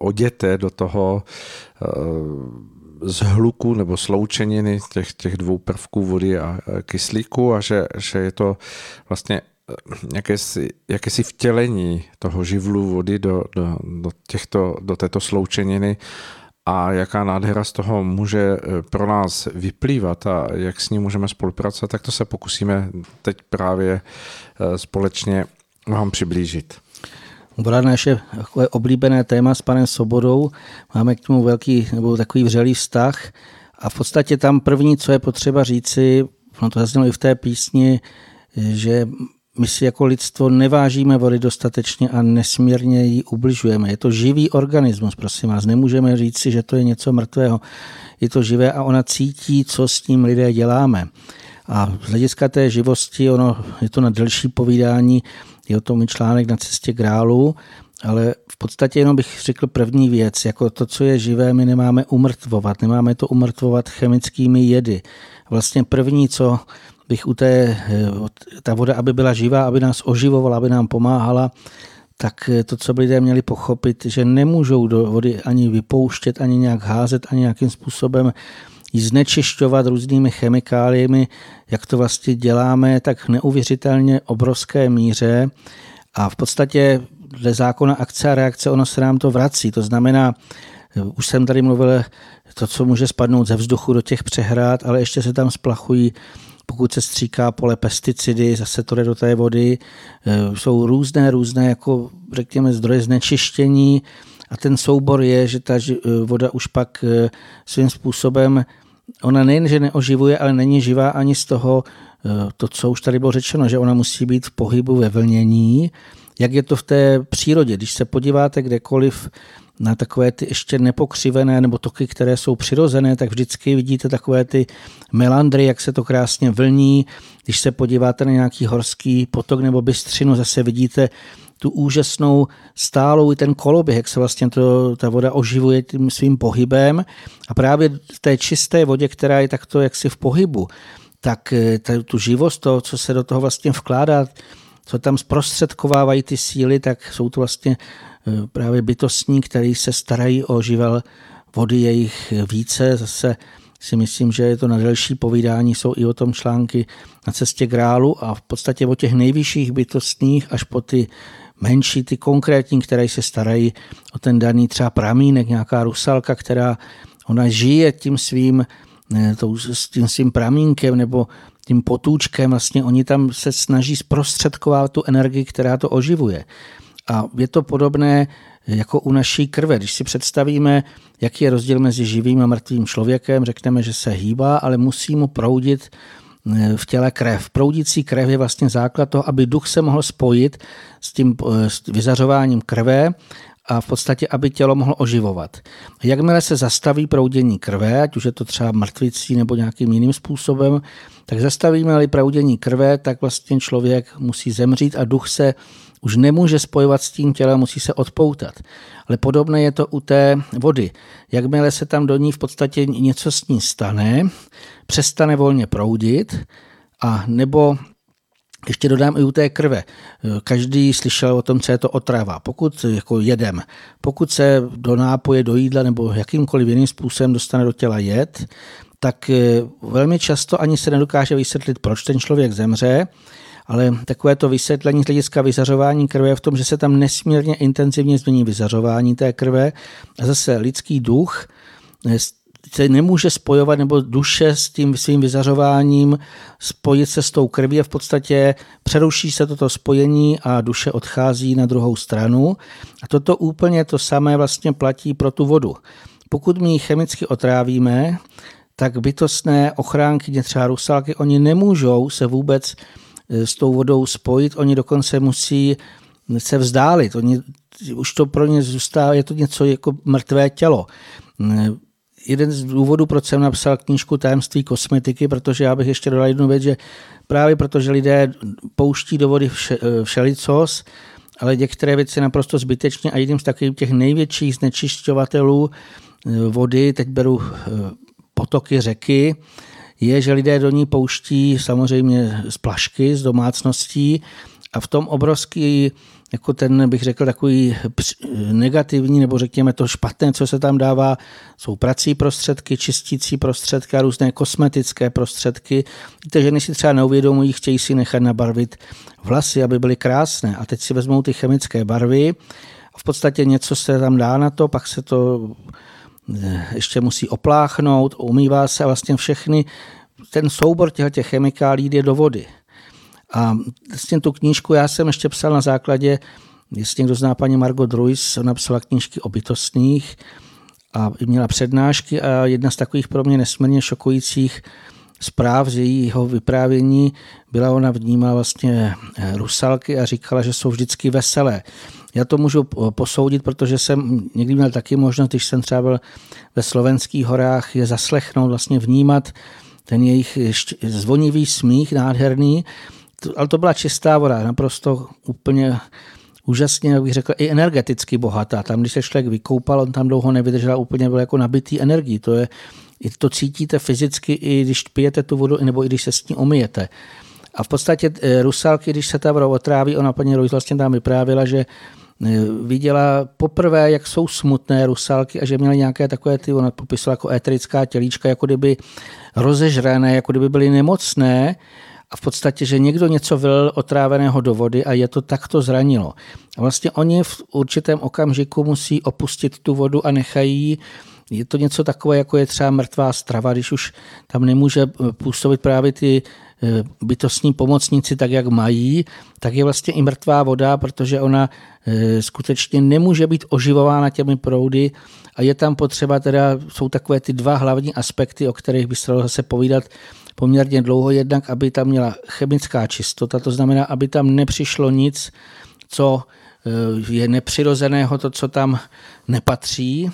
oděté do toho zhluku nebo sloučeniny těch, těch dvou prvků vody a kyslíku a že, že je to vlastně jakési, jakési vtělení toho živlu vody do, do, do, těchto, do této sloučeniny a jaká nádhera z toho může pro nás vyplývat a jak s ní můžeme spolupracovat, tak to se pokusíme teď právě společně vám přiblížit. Voda naše oblíbené téma s panem Sobodou. Máme k tomu velký nebo takový vřelý vztah. A v podstatě tam první, co je potřeba říci, no to zaznělo i v té písni, že my si jako lidstvo nevážíme vody dostatečně a nesmírně ji ubližujeme. Je to živý organismus, prosím vás. Nemůžeme říct si, že to je něco mrtvého. Je to živé a ona cítí, co s tím lidé děláme. A z hlediska té živosti, ono je to na delší povídání, je o tom i článek na cestě grálu, ale v podstatě jenom bych řekl první věc, jako to, co je živé, my nemáme umrtvovat, nemáme to umrtvovat chemickými jedy. Vlastně první, co bych u té, ta voda, aby byla živá, aby nás oživovala, aby nám pomáhala, tak to, co by lidé měli pochopit, že nemůžou do vody ani vypouštět, ani nějak házet, ani nějakým způsobem ji znečišťovat různými chemikáliemi, jak to vlastně děláme, tak neuvěřitelně obrovské míře. A v podstatě dle zákona akce a reakce ono se nám to vrací. To znamená, už jsem tady mluvil, to, co může spadnout ze vzduchu do těch přehrad, ale ještě se tam splachují pokud se stříká pole pesticidy, zase to jde do té vody. E, jsou různé, různé, jako řekněme, zdroje znečištění a ten soubor je, že ta e, voda už pak e, svým způsobem, ona nejen, že neoživuje, ale není živá ani z toho, to, co už tady bylo řečeno, že ona musí být v pohybu ve vlnění, jak je to v té přírodě. Když se podíváte kdekoliv na takové ty ještě nepokřivené nebo toky, které jsou přirozené, tak vždycky vidíte takové ty melandry, jak se to krásně vlní. Když se podíváte na nějaký horský potok nebo bystřinu, zase vidíte tu úžasnou stálou i ten koloběh, jak se vlastně to, ta voda oživuje tím svým pohybem. A právě v té čisté vodě, která je takto jaksi v pohybu, tak eh, tu živost, to, co se do toho vlastně vkládá, co tam zprostředkovávají ty síly, tak jsou to vlastně právě bytostní, který se starají o živel vody, je jich více. Zase si myslím, že je to na delší povídání, jsou i o tom články na cestě grálu a v podstatě o těch nejvyšších bytostních až po ty menší, ty konkrétní, které se starají o ten daný třeba pramínek, nějaká rusalka, která ona žije tím svým, eh, tím svým pramínkem nebo tím potůčkem, vlastně oni tam se snaží zprostředkovat tu energii, která to oživuje. A je to podobné jako u naší krve. Když si představíme, jaký je rozdíl mezi živým a mrtvým člověkem, řekneme, že se hýbá, ale musí mu proudit eh, v těle krev. Proudící krev je vlastně základ toho, aby duch se mohl spojit s tím eh, s vyzařováním krve a v podstatě, aby tělo mohlo oživovat. Jakmile se zastaví proudění krve, ať už je to třeba mrtvicí nebo nějakým jiným způsobem, tak zastavíme-li proudění krve, tak vlastně člověk musí zemřít a duch se už nemůže spojovat s tím tělem, musí se odpoutat. Ale podobné je to u té vody. Jakmile se tam do ní v podstatě něco s ní stane, přestane volně proudit a nebo ještě dodám i u té krve. Každý slyšel o tom, co je to otrava. Pokud jako jedem, pokud se do nápoje, do jídla nebo jakýmkoliv jiným způsobem dostane do těla jed, tak eh, velmi často ani se nedokáže vysvětlit, proč ten člověk zemře, ale takové to vysvětlení z hlediska vyzařování krve je v tom, že se tam nesmírně intenzivně změní vyzařování té krve a zase lidský duch eh, se nemůže spojovat, nebo duše s tím svým vyzařováním spojit se s tou krví a v podstatě přeruší se toto spojení a duše odchází na druhou stranu. A toto úplně to samé vlastně platí pro tu vodu. Pokud my ji chemicky otrávíme, tak bytostné ochránky, třeba rusalky, oni nemůžou se vůbec s tou vodou spojit, oni dokonce musí se vzdálit. Oni, už to pro ně zůstává, je to něco jako mrtvé tělo. Eh, jeden z důvodů, proč jsem napsal knížku Tajemství kosmetiky, protože já bych ještě dodal jednu věc, že právě protože lidé pouští do vody vše, eh, všelicos, ale některé věci naprosto zbytečně a jedním z takových těch největších znečišťovatelů vody, teď beru potoky, řeky, je, že lidé do ní pouští samozřejmě z plašky, z domácností a v tom obrovský jako ten, bych řekl, takový negativní, nebo řekněme to špatné, co se tam dává, jsou prací prostředky, čistící prostředky a různé kosmetické prostředky. Víte, ženy si třeba neuvědomují, chtějí si nechat nabarvit vlasy, aby byly krásné. A teď si vezmou ty chemické barvy v podstatě něco se tam dá na to, pak se to ještě musí opláchnout, umývá se a vlastně všechny, ten soubor těch, těch chemikálí jde do vody. A vlastně tu knížku já jsem ještě psal na základě, jestli někdo zná paní Margot Ruiz, ona psala knížky o bytostných a měla přednášky a jedna z takových pro mě nesmírně šokujících zpráv z jejího vyprávění byla, ona vnímala vlastně eh, rusalky a říkala, že jsou vždycky veselé. Já to můžu posoudit, protože jsem někdy měl taky možnost, když jsem třeba byl ve slovenských horách, je zaslechnout, vlastně vnímat ten jejich zvonivý smích, nádherný, ale to byla čistá voda, naprosto úplně úžasně, jak bych řekl, i energeticky bohatá. Tam, když se člověk vykoupal, on tam dlouho nevydržel, úplně byl jako nabitý energií. To je, to cítíte fyzicky, i když pijete tu vodu, nebo i když se s ní omijete. A v podstatě eh, rusalky, když se ta voda otráví, ona paní Rojs vlastně tam vyprávěla, že viděla poprvé, jak jsou smutné rusalky a že měly nějaké takové, ty, ona popisovala jako éterická tělíčka, jako kdyby rozežrané, jako kdyby byly nemocné a v podstatě, že někdo něco vylil otráveného do vody a je to takto zranilo. A vlastně oni v určitém okamžiku musí opustit tu vodu a nechají je to něco takové, jako je třeba mrtvá strava, když už tam nemůže působit právě ty eh, bytostní pomocníci tak, jak mají, tak je vlastně i mrtvá voda, protože ona eh, skutečně nemůže být oživována těmi proudy a je tam potřeba teda, jsou takové ty dva hlavní aspekty, o kterých by se dalo zase povídat poměrně dlouho, jednak, aby tam měla chemická čistota, to znamená, aby tam nepřišlo nic, co eh, je nepřirozeného, to, co tam nepatří.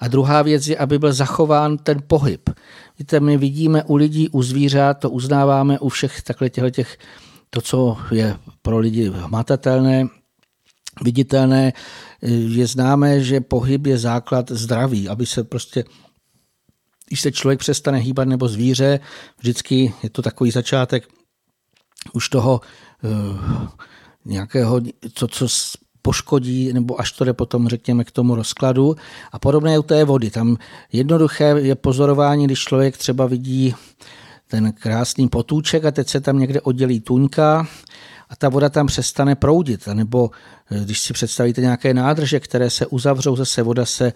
A druhá věc je, aby byl zachován ten pohyb. Víte, my vidíme u lidí, u zvířat, to uznáváme u všech takhle těch, to, co je pro lidi hmatatelné, viditelné, je známé, že pohyb je základ zdraví, aby se prostě když se člověk přestane hýbat nebo zvíře, vždycky je to takový začátek už toho uh, nějakého, co, co poškodí, nebo až to jde potom, řekněme, k tomu rozkladu. A podobné je u té vody. Tam jednoduché je pozorování, když člověk třeba vidí ten krásný potůček a teď se tam někde oddělí tuňka a ta voda tam přestane proudit. A nebo eh, když si představíte nějaké nádrže, které se uzavřou, zase voda se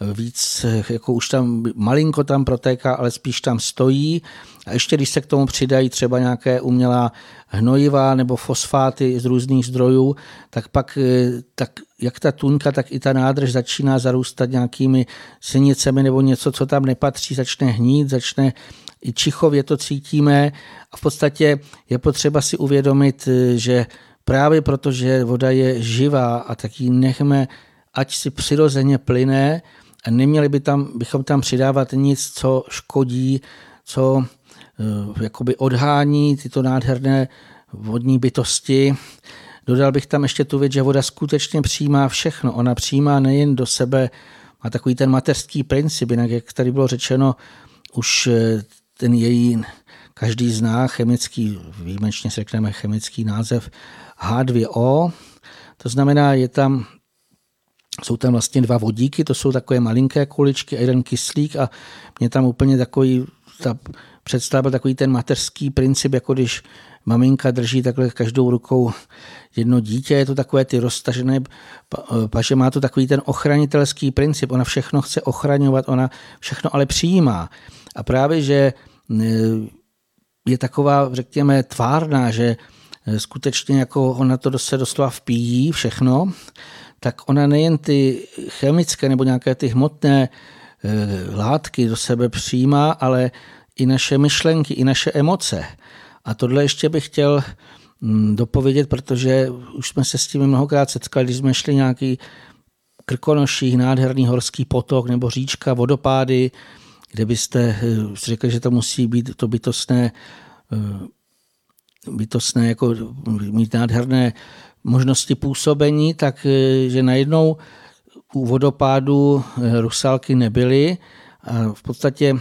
víc, jako už tam malinko tam protéká, ale spíš tam stojí. A ještě když se k tomu přidají třeba nějaké umělá hnojiva nebo fosfáty z různých zdrojů, tak pak eh, tak jak ta tunka, tak i ta nádrž začíná zarůstat nějakými sinicemi nebo něco, co tam nepatří, začne hnít, začne i čichově to cítíme a v podstatě je potřeba si uvědomit, eh, že právě protože voda je živá a tak ji nechme, ať si přirozeně plyne, neměli by tam, bychom tam přidávat nic, co škodí, co eh, jakoby odhání tyto nádherné vodní bytosti. Dodal bych tam ještě tu věc, že voda skutečně přijímá všechno. Ona přijímá nejen do sebe, má takový ten mateřský princip, jinak jak tady bylo řečeno, už eh, ten její, každý zná chemický, výjimečně řekneme chemický název H2O, to znamená, je tam jsou tam vlastně dva vodíky, to jsou takové malinké kuličky a jeden kyslík a mě tam úplně takový, ta představa takový ten mateřský princip, jako když maminka drží takhle každou rukou jedno dítě, je to takové ty roztažené paže, má to takový ten ochranitelský princip, ona všechno chce ochraňovat, ona všechno ale přijímá. A právě, že e, je taková, řekněme, tvárná, že e, skutečně jako ona to se doslova vpíjí všechno, tak ona nejen ty chemické nebo nějaké ty hmotné eh, látky do sebe přijímá, ale i naše myšlenky, i naše emoce. A tohle ještě bych chtěl mm, dopovědět, protože už jsme se s tím mnohokrát setkali, když jsme šli nějaký krkonoší, nádherný horský potok nebo říčka, vodopády, kde byste eh, řekli, že to musí být to bytostné, eh, bytostné jako mít nádherné možnosti působení, tak e, že najednou u vodopádu e, rusalky nebyly. A v podstatě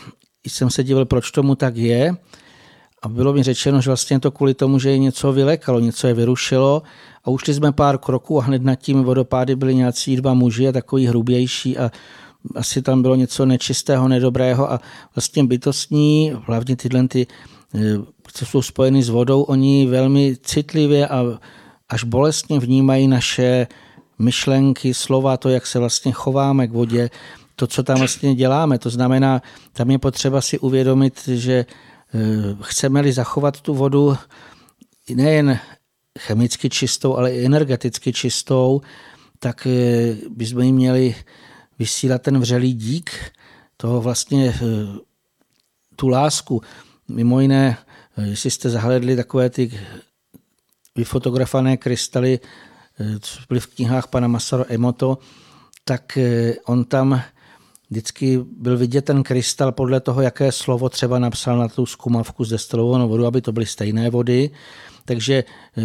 jsem se divil, proč tomu tak je. A bylo mi řečeno, že vlastně to kvůli tomu, že je něco vylekalo, něco je vyrušilo. A ušli jsme pár kroků a hned nad tím vodopády byli nějací dva muži a takový hrubější a asi tam bylo něco nečistého, nedobrého a vlastně bytostní, hlavně tyhle ty, e, co jsou spojeny s vodou, oni velmi citlivě a až bolestně vnímají naše myšlenky, slova, to, jak se vlastně chováme k vodě, to, co tam vlastně děláme. To znamená, tam je potřeba si uvědomit, že eh, chceme-li zachovat tu vodu nejen chemicky čistou, ale i energeticky čistou, tak eh, bychom jí měli vysílat ten vřelý dík, toho vlastně eh, tu lásku. Mimo jiné, jestli jste zahledli takové ty vyfotografované krystaly, eh, co byly v knihách pana Masaru Emoto, tak eh, on tam vždycky byl vidět ten krystal podle toho, jaké slovo třeba napsal na tu zkumavku z destilovanou vodu, aby to byly stejné vody. Takže eh,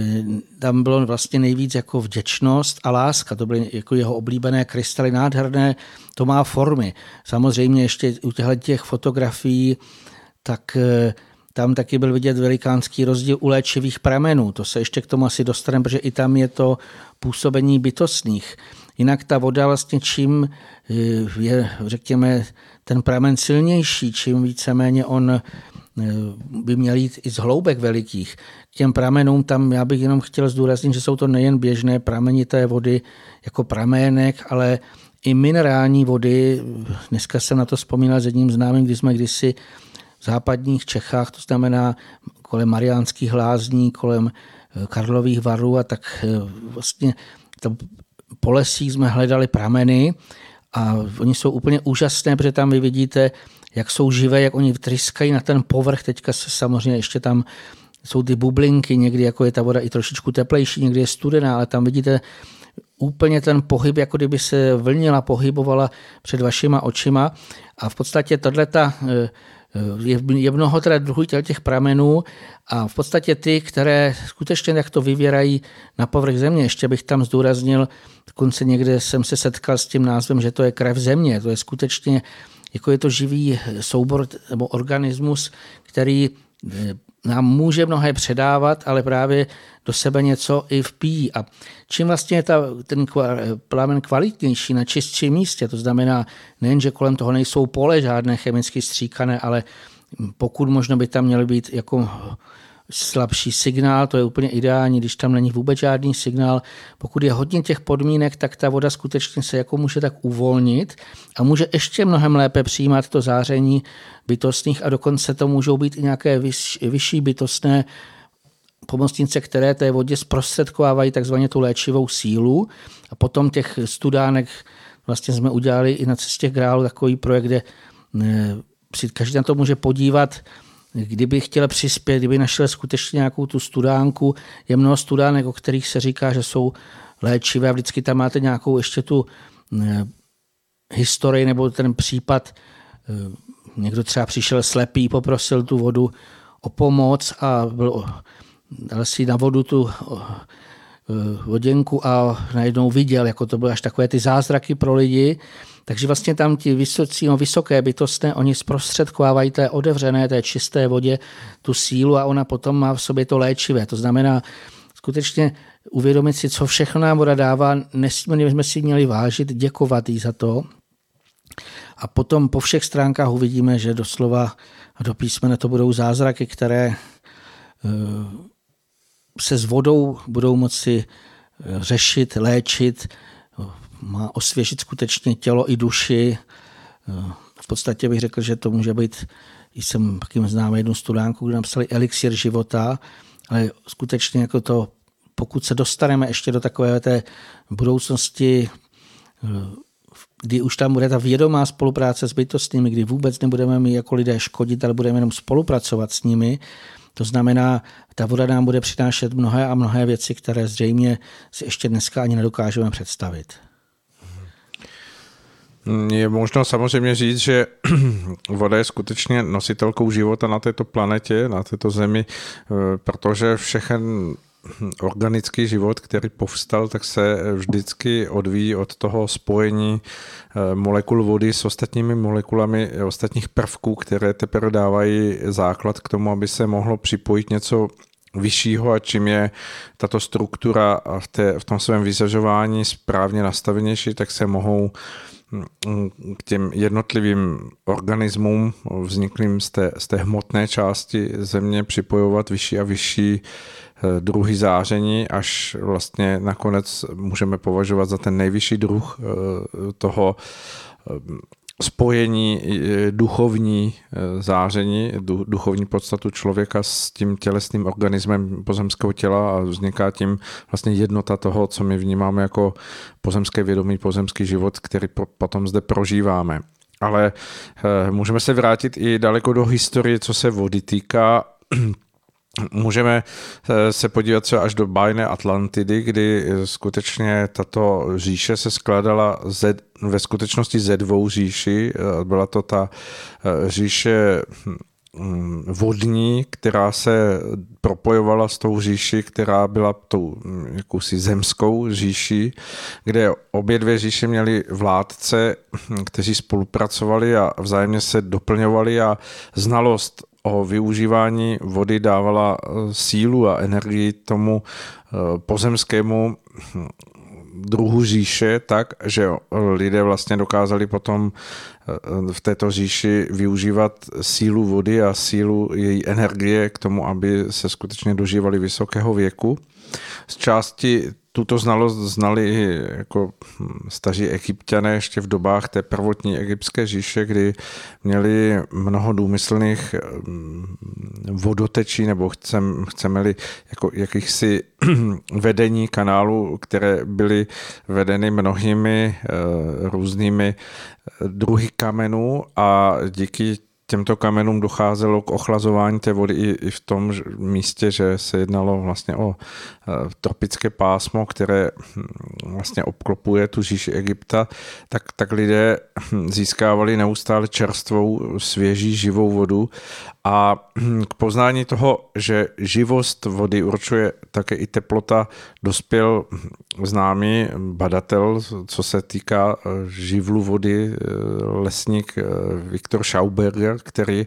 tam bylo vlastně nejvíc jako vděčnost a láska. To byly jako jeho oblíbené krystaly, nádherné, to má formy. Samozřejmě ještě u těchto těch fotografií, tak tam taky byl vidět velikánský rozdíl u léčivých pramenů. To se ještě k tomu asi dostaneme, protože i tam je to působení bytostných. Jinak ta voda vlastně čím eh, je, řekněme, ten pramen silnější, čím víceméně on eh, by měl jít i z hloubek velikých. K těm pramenům tam já bych jenom chtěl zdůraznit, že jsou to nejen běžné pramenité vody jako pramének, ale i minerální vody. Dneska jsem na to vzpomínal s jedním známým, když jsme kdysi západních Čechách, to znamená kolem Mariánských lázní, kolem eh, Karlových varů a tak vlastně to po lesích jsme hledali prameny a oni jsou úplně úžasné, protože tam vy vidíte, jak jsou živé, jak oni vtryskají na ten povrch. Teďka se samozřejmě ještě tam jsou ty bublinky, někdy jako je ta voda i trošičku teplejší, někdy je studená, ale tam vidíte úplně ten pohyb, jako kdyby se vlnila, pohybovala před vašima očima. A v podstatě tato eh, je, je mnoho teda druhů těch pramenů a v podstatě ty, které skutečně jak to vyvěrají na povrch země, ještě bych tam zdůraznil, dokonce někde jsem se setkal s tím názvem, že to je krev země, to je skutečně jako je to živý soubor nebo organismus, který eh, nám může mnohé předávat, ale právě do sebe něco i vpíjí. A čím vlastně je ta, ten plamen kvalitnější na čistším místě, to znamená nejen, že kolem toho nejsou pole žádné chemicky stříkané, ale pokud možno by tam měl být jako slabší signál, to je úplně ideální, když tam není vůbec žádný signál. Pokud je hodně těch podmínek, tak ta voda skutečně se jako může tak uvolnit a může ještě mnohem lépe přijímat to záření bytostných a dokonce to můžou být i nějaké vyšší bytostné pomocnice, které té vodě zprostředkovávají takzvaně tu léčivou sílu a potom těch studánek vlastně jsme udělali i na cestě Grálu takový projekt, kde eh, si každý na to může podívat, kdyby chtěl přispět, kdyby našel skutečně nějakou tu studánku, je mnoho studánek, o kterých se říká, že jsou léčivé a vždycky tam máte nějakou ještě tu eh, historii nebo ten případ, eh, někdo třeba přišel slepý, poprosil tu vodu o pomoc a byl, dal si na vodu tu eh, voděnku a najednou viděl, jako to byly až takové ty zázraky pro lidi, takže vlastně tam ti vysocí, no, vysoké bytostné, oni zprostředkovávají té otevřené, té čisté vodě tu sílu a ona potom má v sobě to léčivé. To znamená skutečně uvědomit si, co všechno nám voda dává, nesmírně jsme si měli vážit, děkovat jí za to. A potom po všech stránkách uvidíme, že doslova a do písmene to budou zázraky, které eh, se s vodou budou moci eh, řešit, léčit, má osvěžit skutečně tělo i duši. V podstatě bych řekl, že to může být, jsem taky znám jednu studánku, kde napsali elixir života, ale skutečně jako to, pokud se dostaneme ještě do takové té budoucnosti, kdy už tam bude ta vědomá spolupráce s bytostnými, kdy vůbec nebudeme my jako lidé škodit, ale budeme jenom spolupracovat s nimi, to znamená, ta voda nám bude přinášet mnohé a mnohé věci, které zřejmě si ještě dneska ani nedokážeme představit. Je možno samozřejmě říct, že voda je skutečně nositelkou života na této planetě, na této zemi, eh, protože všechen organický život, který povstal, tak se vždycky odvíjí od toho spojení eh, molekul vody s ostatními molekulami ostatních prvků, které teprve dávají základ k tomu, aby se mohlo připojit něco vyššího a čím je tato struktura v, té, v tom svém vyzařování správně nastavenější, tak se mohou k těm jednotlivým organismům vzniklým z té, z té hmotné části země připojovat vyšší a vyšší eh, druhy záření, až vlastně nakonec můžeme považovat za ten nejvyšší druh eh, toho eh, spojení duchovní záření, duchovní podstatu člověka s tím tělesným organismem pozemského těla a vzniká tím vlastně jednota toho, co my vnímáme jako pozemské vědomí, pozemský život, který potom zde prožíváme. Ale eh, můžeme se vrátit i daleko do historie, co se vody týká. Můžeme eh, se podívat třeba až do bájné Atlantidy, kdy skutečně tato říše se skládala ze, ve skutečnosti ze dvou říši. Eh, byla to ta říše hm, vodní, která se propojovala s tou říši, která byla tou mm, jakousi zemskou říší, kde obě dvě říše měly vládce, hm, kteří spolupracovali a vzájemně se doplňovali a znalost o využívání vody dávala sílu a energii tomu pozemskému hm, druhu říše tak, že lidé vlastně dokázali potom v této říši využívat sílu vody a sílu její energie k tomu, aby se skutečně dožívali vysokého věku. Z části tuto znalost znali jako staří egyptiané ještě v dobách té prvotní egyptské říše, kdy měli mnoho důmyslných mm, vodotečí, nebo chcem, chceme-li jako jakýchsi vedení kanálu, které byly vedeny mnohými eh, různými eh, druhy kamenů a díky těmto kamenům docházelo k ochlazování té vody i, i v tom místě, že se jednalo vlastně o eh, tropické pásmo, které hm, vlastně obklopuje tu říši Egypta, tak, tak lidé hm, získávali neustále čerstvou, svěží, živou vodu. A hm, k poznání toho, že živost vody určuje také i teplota, dospěl známý badatel, co se týká eh, živlu vody, eh, lesník Viktor Schauberger, který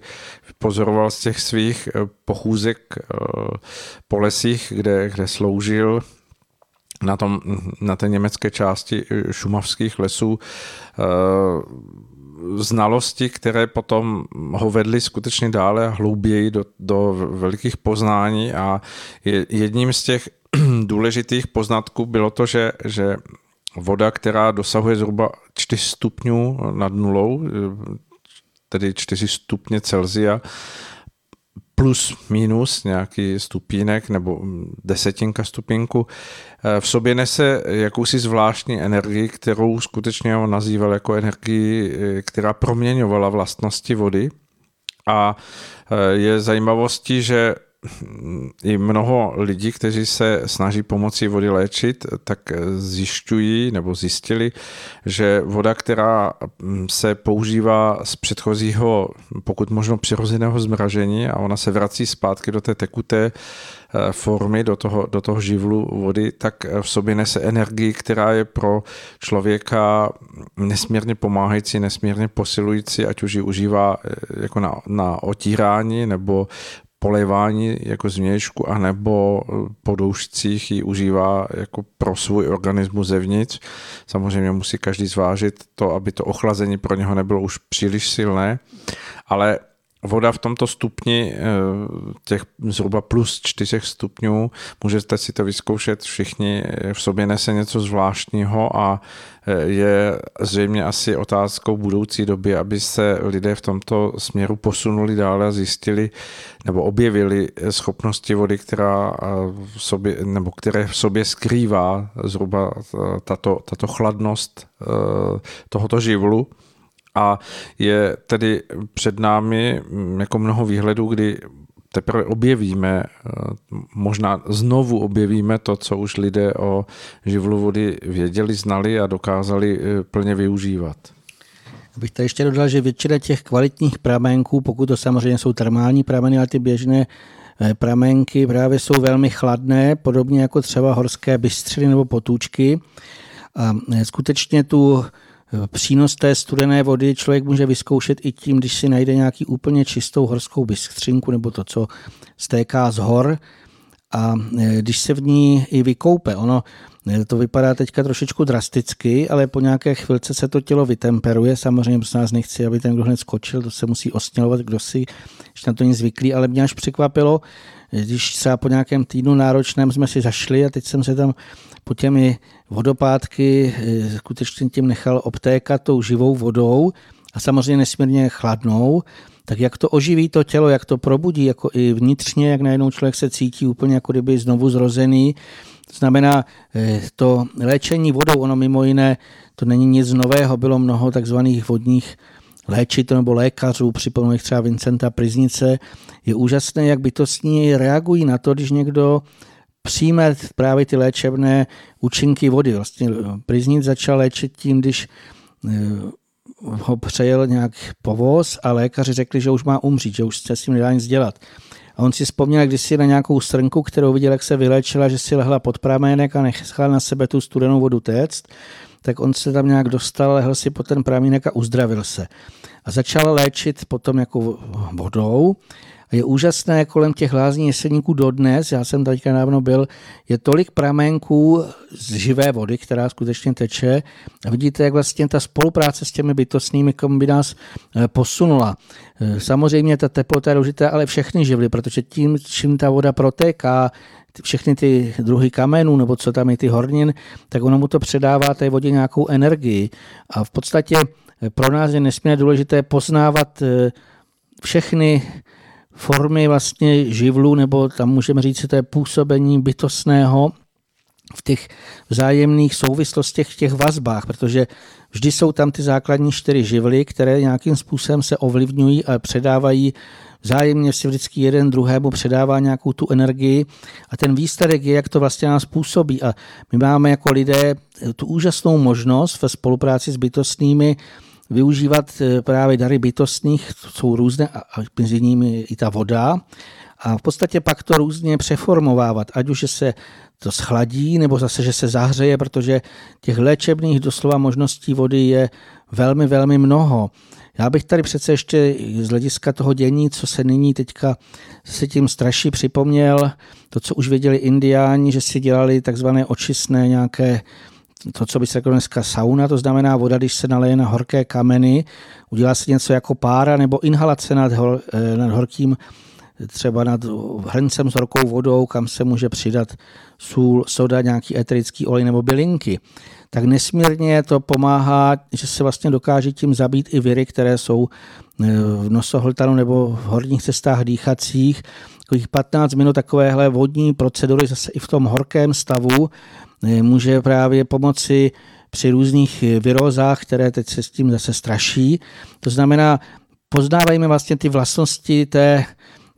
pozoroval z těch svých pochůzek po lesích, kde, kde sloužil na, tom, na té německé části šumavských lesů znalosti, které potom ho vedly skutečně dále a hlouběji do, do velikých poznání a jedním z těch důležitých poznatků bylo to, že, že voda, která dosahuje zhruba 4 stupňů nad nulou, tedy 4 stupně Celzia, plus minus nějaký stupínek nebo desetinka stupínku, eh, v sobě nese jakousi zvláštní energii, kterou skutečně on nazýval jako energii, eh, která proměňovala vlastnosti vody. A eh, je zajímavostí, že i mnoho lidí, kteří se snaží pomocí vody léčit, tak zjišťují nebo zjistili, že voda, která se používá z předchozího, pokud možno přirozeného zmražení a ona se vrací zpátky do té tekuté eh, formy, do toho, do toho živlu vody, tak v sobě nese energii, která je pro člověka nesmírně pomáhající, nesmírně posilující, ať už ji užívá eh, jako na, na otírání nebo polévání jako změčku, anebo po doušcích ji užívá jako pro svůj organismus zevnitř. Samozřejmě musí každý zvážit to, aby to ochlazení pro něho nebylo už příliš silné, ale voda v tomto stupni eh, těch zhruba plus 4 stupňů, můžete si to vyzkoušet všichni, eh, v sobě nese něco zvláštního a eh, je zřejmě asi otázkou budoucí doby, aby se lidé v tomto směru posunuli dále a zjistili nebo objevili schopnosti vody, která v sobě, nebo které v sobě skrývá zhruba tato, tato chladnost tohoto živlu a je tedy před námi mm, jako mnoho výhledů, kdy teprve objevíme, eh, možná znovu objevíme to, co už lidé o živlu vody věděli, znali a dokázali eh, plně využívat. Bych tady ještě dodal, že většina těch kvalitních pramenků, pokud to samozřejmě jsou termální prameny, ale ty běžné eh, pramenky právě jsou velmi chladné, podobně jako třeba horské bystřiny nebo potůčky. A skutečně tu Přínos té studené vody člověk může vyzkoušet i tím, když si najde nějaký úplně čistou horskou bystřinku nebo to, co stéká z hor a e, když se v ní i vykoupe, ono e, to vypadá teďka trošičku drasticky, ale po nějaké chvilce se to tělo vytemperuje. Samozřejmě prostě nás nechci, aby ten, kdo hned skočil, to se musí osnělovat, kdo si ještě na to nic zvyklý, ale mě až překvapilo, když třeba po nějakém týdnu náročném jsme si zašli a teď jsem se tam po těmi vodopádky eh, skutečně tím nechal obtékat tou živou vodou a samozřejmě nesmírně chladnou, tak jak to oživí to tělo, jak to probudí, jako i vnitřně, jak najednou člověk se cítí úplně jako kdyby znovu zrozený. To znamená, eh, to léčení vodou, ono mimo jiné, to není nic nového, bylo mnoho takzvaných vodních léčitelů nebo lékařů, připomínám třeba Vincenta Priznice, je úžasné, jak bytostní reagují na to, když někdo přijme právě ty léčebné účinky vody. Vlastně Priznic začal léčit tím, když eh, ho přejel nějak povoz a lékaři řekli, že už má umřít, že už se s tím nedá nic dělat. A on si vzpomněl kdysi na nějakou srnku, kterou viděl, jak se vylečila, že si lehla pod pramének a nechala na sebe tu studenou vodu téct, tak on se tam nějak dostal, lehl si pod ten pramínek a uzdravil se. A začal léčit potom jako vodou Je úžasné kolem těch lázní jeseníků dodnes, já jsem teďka dávno byl, je tolik pramenků z živé vody, která skutečně teče. A vidíte, jak vlastně ta spolupráce s těmi bytostnými by nás eh, posunula. Eh, samozřejmě ta teplota je důležitá, ale všechny živly, protože tím, čím ta voda protéká, všechny ty druhy kamenů, nebo co tam je ty hornin, tak ono mu to předává té vodě nějakou energii. A v podstatě eh, pro nás je nesmírně důležité poznávat všechny formy vlastně živlu, nebo tam můžeme říct, že to je působení bytostného v těch vzájemných souvislostech, v těch vazbách, protože vždy jsou tam ty základní čtyři živly, které nějakým způsobem se ovlivňují a předávají vzájemně si vždycky jeden druhému předává nějakou tu energii a ten výsledek je, jak to vlastně nás působí. A my máme jako lidé tu úžasnou možnost ve spolupráci s bytostnými využívat eh, právě dary bytostných, jsou různé, a mezi nimi i ta voda, a v podstatě pak to různě přeformovávat, ať už se to schladí, nebo zase, že se zahřeje, protože těch léčebných doslova možností vody je velmi, velmi mnoho. Já bych tady přece ještě z hlediska toho dění, co se nyní teďka se tím straší připomněl, to, co už věděli indiáni, že si dělali takzvané očistné nějaké to, co by se řeklo dneska sauna, to znamená voda, když se naleje na horké kameny, udělá se něco jako pára nebo inhalace nad, hor, eh, nad horkým třeba nad hrncem s horkou vodou, kam se může přidat sůl, soda, nějaký eterický olej nebo bylinky, tak nesmírně to pomáhá, že se vlastně dokáže tím zabít i viry, které jsou eh, v nosohltanu nebo v horních cestách dýchacích. Takových 15 minut takovéhle vodní procedury zase i v tom horkém stavu může právě pomoci při různých virózách, které teď se s tím zase straší. To znamená, poznávajme vlastně ty vlastnosti té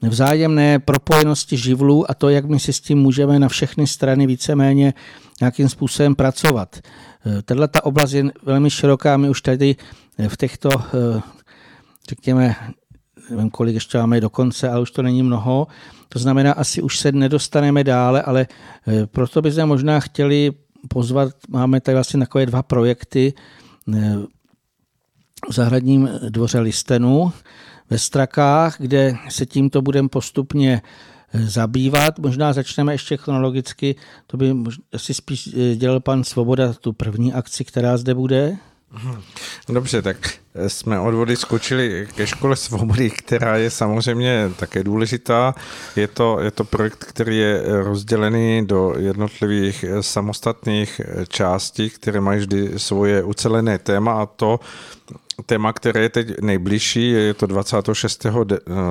vzájemné propojenosti živlů a to, jak my si s tím můžeme na všechny strany víceméně nějakým způsobem pracovat. Tato ta oblast je velmi široká, my už tady v těchto, řekněme, nevím, kolik ještě máme do konce, ale už to není mnoho. To znamená, asi už se nedostaneme dále, ale proto bychom možná chtěli pozvat, máme tady vlastně takové dva projekty v zahradním dvoře Listenu, ve Strakách, kde se tímto budeme postupně eh, zabývat. Možná začneme ještě chronologicky, to by asi spíš eh, dělal pan Svoboda tu první akci, která zde bude. Dobře, tak eh, jsme od vody skočili ke škole svobody, která je samozřejmě také důležitá. Je to, je to projekt, který je rozdělený do jednotlivých zámostatných částí, které mají vždy svoje ucelené téma a to téma, které je teď nejbližší, je to 26.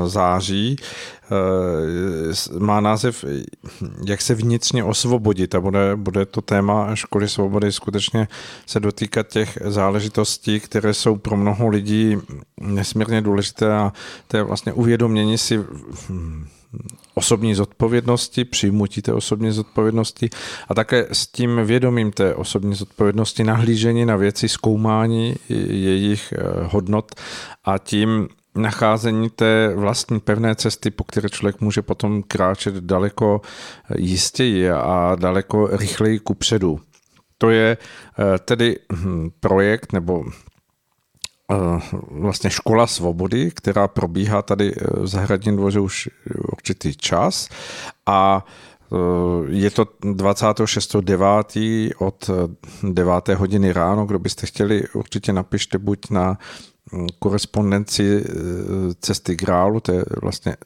září, eh, má název Jak se vnitřně osvobodit a bude, bude to téma školy svobody skutečně se dotýkat těch záležitostí, které jsou pro mnoho lidí nesmírně důležité a to je vlastně uvědomění si osobní zodpovědnosti, přijmutí té osobní zodpovědnosti a také s tím vědomím té osobní zodpovědnosti nahlížení na věci, zkoumání jejich eh, hodnot a tím nacházení té vlastní pevné cesty, po které člověk může potom kráčet daleko jistěji a daleko rychleji kupředu. To je eh, tedy hm, projekt nebo Eh, vlastně škola svobody, která probíhá tady eh, v Zahradním dvoře už určitý čas a eh, je to 26.9. od 9. hodiny ráno, kdo byste chtěli, určitě napište buď na hm, korespondenci cesty Grálu, to je vlastně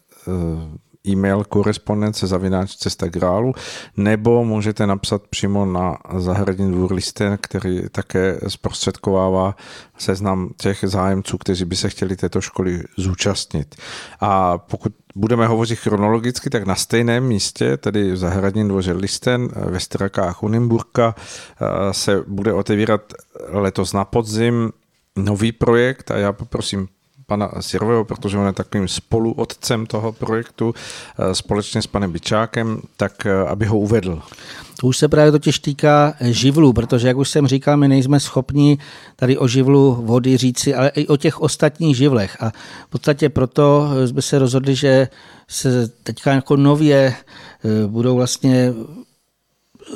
e-mail korespondence zavináč cesta grálu, nebo můžete napsat přímo na zahradní dvůr listen, který také zprostředkovává seznam těch zájemců, kteří by se chtěli této školy zúčastnit. A pokud budeme hovořit chronologicky, tak na stejném místě, tedy v zahradním dvoře Listen ve Strakách Unimburka, se bude otevírat letos na podzim nový projekt a já poprosím pana Sirového, protože on je takovým spoluotcem toho projektu eh, společně s panem Byčákem, tak eh, aby ho uvedl. To už se právě totiž týká živlu, protože, jak už jsem říkal, my nejsme schopni tady o živlu vody říci, ale i o těch ostatních živlech. A v podstatě proto jsme se rozhodli, že se teďka jako nově eh, budou vlastně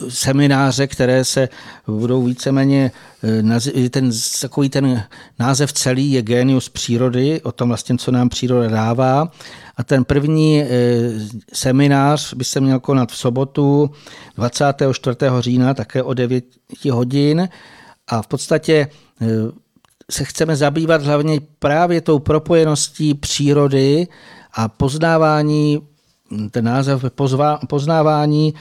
semináře, které se budou víceméně, eh, ten, takový ten název celý je genius přírody, o tom vlastně, co nám příroda dává. A ten první e, seminář by se měl konat v sobotu 24. října, také o 9 hodin. A v podstatě e, se chceme zabývat hlavně právě tou propojeností přírody a poznávání, ten název poznávání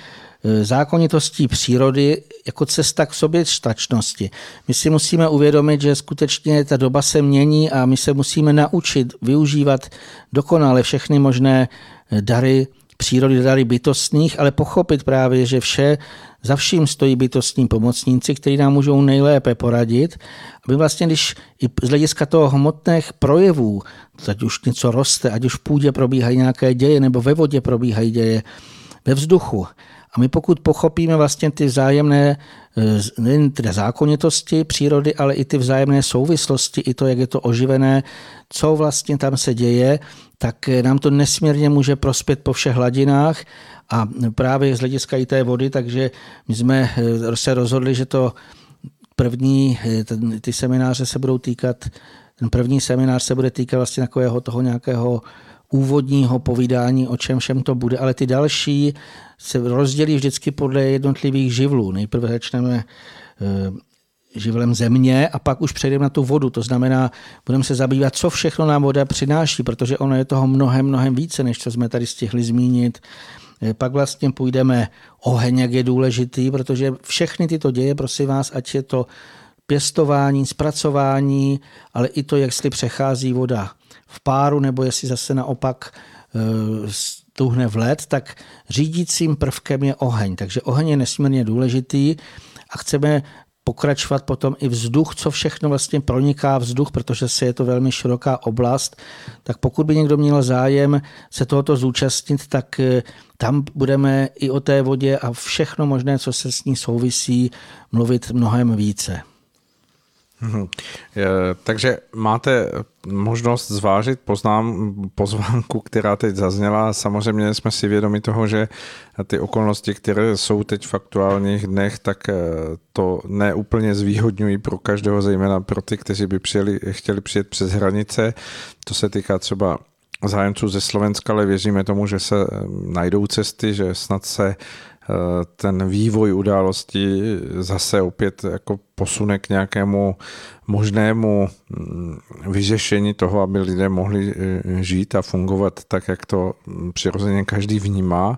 zákonitostí přírody jako cesta k sobě štačnosti. My si musíme uvědomit, že skutečně ta doba se mění a my se musíme naučit využívat dokonale všechny možné dary přírody, dary bytostných, ale pochopit právě, že vše za vším stojí bytostní pomocníci, kteří nám můžou nejlépe poradit, aby vlastně, když i z hlediska toho hmotných projevů, ať už něco roste, ať už v půdě probíhají nějaké děje, nebo ve vodě probíhají děje, ve vzduchu. A my pokud pochopíme vlastně ty vzájemné eh, nejen tedy zákonitosti přírody, ale i ty vzájemné souvislosti, i to, jak je to oživené, co vlastně tam se děje, tak eh, nám to nesmírně může prospět po všech hladinách. A právě z hlediska i té vody, takže my jsme eh, se rozhodli, že to první, ty semináře se budou týkat, ten první seminář se bude týkat vlastně takového toho nějakého úvodního povídání, o čem všem to bude, ale ty další se rozdělí vždycky podle jednotlivých živlů. Nejprve začneme živlem země a pak už přejdeme na tu vodu. To znamená, budeme se zabývat, co všechno nám voda přináší, protože ono je toho mnohem, mnohem více, než co jsme tady stihli zmínit. Eh, pak vlastně půjdeme oheň, jak je důležitý, protože všechny tyto děje, prosím vás, ať je to pěstování, zpracování, ale i to, jak si přechází voda v páru, nebo jestli zase naopak eh, tuhne v led, tak řídícím prvkem je oheň. Takže oheň je nesmírně důležitý a chceme pokračovat potom i vzduch, co všechno vlastně proniká vzduch, protože se je to velmi široká oblast, tak pokud by někdo měl zájem se tohoto zúčastnit, tak eh, tam budeme i o té vodě a všechno možné, co se s ní souvisí, mluvit mnohem více. Hmm. Takže máte možnost zvážit poznám, pozvánku, která teď zazněla. Samozřejmě jsme si vědomi toho, že ty okolnosti, které jsou teď v aktuálních dnech, tak eh, to neúplně zvýhodňují pro každého, zejména pro ty, kteří by přijeli, chtěli přijet přes hranice. To se týká třeba zájemců ze Slovenska, ale věříme tomu, že se eh, najdou cesty, že snad se ten vývoj událostí zase opět jako posune k nějakému možnému mm, vyřešení toho, aby lidé mohli eh, žít a fungovat tak, jak to přirozeně každý vnímá.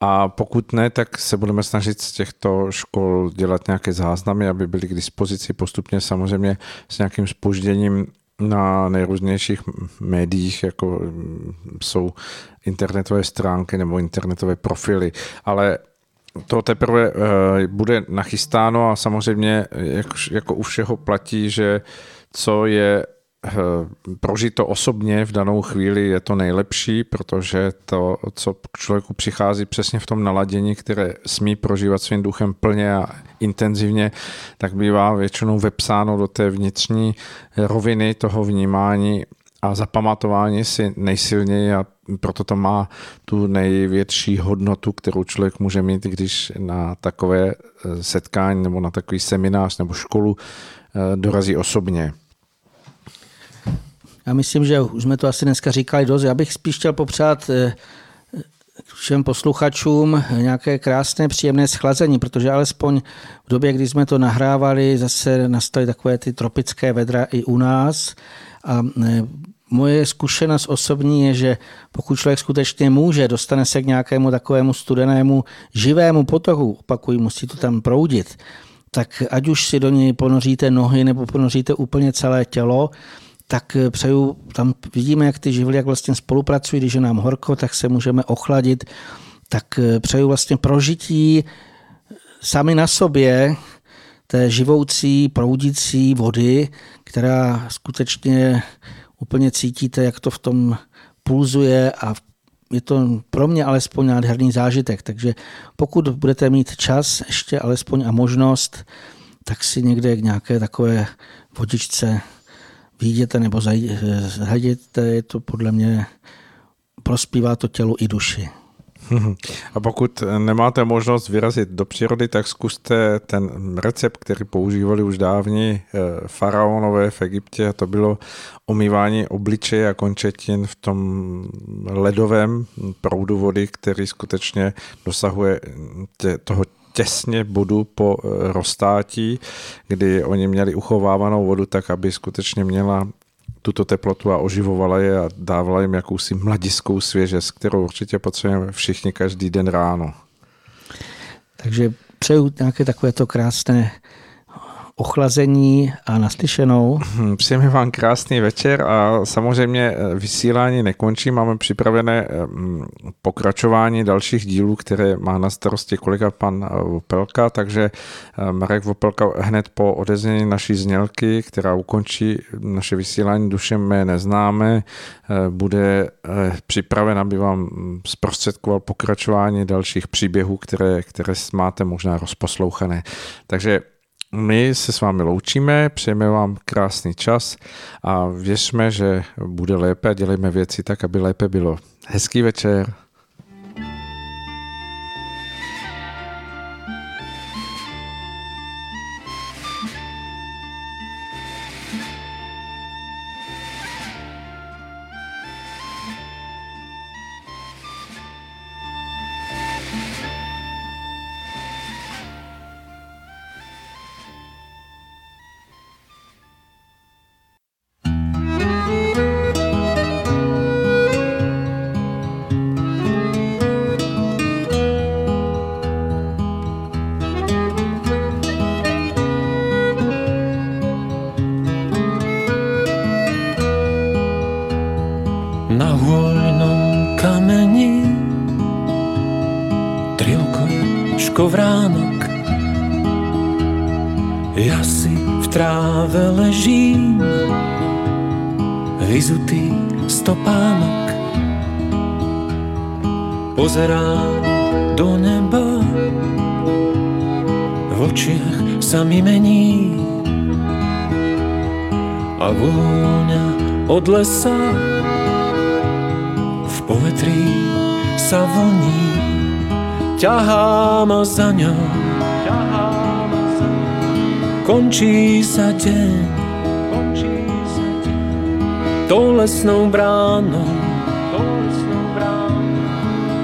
A pokud ne, tak se budeme snažit z těchto škol dělat nějaké záznamy, aby byly k dispozici postupně samozřejmě s nějakým spožděním na nejrůznějších médiích, jako mm, jsou internetové stránky nebo internetové profily, ale to teprve eh, bude nachystáno a samozřejmě jak, jako u všeho platí, že co je eh, prožito osobně v danou chvíli je to nejlepší, protože to, co k člověku přichází přesně v tom naladění, které smí prožívat svým duchem plně a intenzivně, tak bývá většinou vepsáno do té vnitřní roviny toho vnímání a zapamatování si nejsilněji a proto to má tu největší hodnotu, kterou člověk může mít, když na takové eh, setkání nebo na takový seminář nebo školu eh, dorazí osobně. Já myslím, že už jsme to asi dneska říkali dost. Já bych spíš chtěl popřát eh, všem posluchačům nějaké krásné, příjemné schlazení, protože alespoň v době, kdy jsme to nahrávali, zase nastaly takové ty tropické vedra i u nás a Moje zkušenost osobní je, že pokud člověk skutečně může, dostane se k nějakému takovému studenému živému potoku, opakují, musí to tam proudit, tak ať už si do něj ponoříte nohy nebo ponoříte úplně celé tělo, tak přeju, tam vidíme, jak ty živly, jak vlastně spolupracují, když je nám horko, tak se můžeme ochladit, tak přeju vlastně prožití sami na sobě té živoucí, proudící vody, která skutečně úplně cítíte, jak to v tom pulzuje a je to pro mě alespoň nádherný zážitek. Takže pokud budete mít čas ještě alespoň a možnost, tak si někde k nějaké takové vodičce vyjděte nebo zajděte, je to podle mě prospívá to tělu i duši. A pokud nemáte možnost vyrazit do přírody, tak zkuste ten recept, který používali už dávní eh, faraonové v Egyptě, a to bylo omývání obličeje a končetin v tom ledovém proudu vody, který skutečně dosahuje tě, toho těsně bodu po eh, roztátí, kdy oni měli uchovávanou vodu tak, aby skutečně měla tuto teplotu a oživovala je a dávala jim jakousi mladiskou svěžest, kterou určitě potřebujeme všichni každý den ráno. Takže přeju nějaké takovéto krásné ochlazení a naslyšenou. Hm, přejeme vám krásný večer a samozřejmě eh, vysílání nekončí. Máme připravené eh, hm, pokračování dalších dílů, které má na starosti kolega pan eh, Vopelka, takže Marek Vopelka hned po odeznění naší znělky, která ukončí naše vysílání duše mé neznáme, bude připraven, aby vám hm, zprostředkoval pokračování dalších příběhů, které, které máte možná rozposlouchané. Takže my se s vámi loučíme, přejeme vám krásný čas a věřme, že bude lépe a dělejme věci tak, aby lépe bylo. Hezký večer. Pozerá do neba, v očiach sa mi mení. A vôňa od lesa. V povetrí sa vlní, ťahá ma za ňou. Končí sa deň, tou lesnou bránou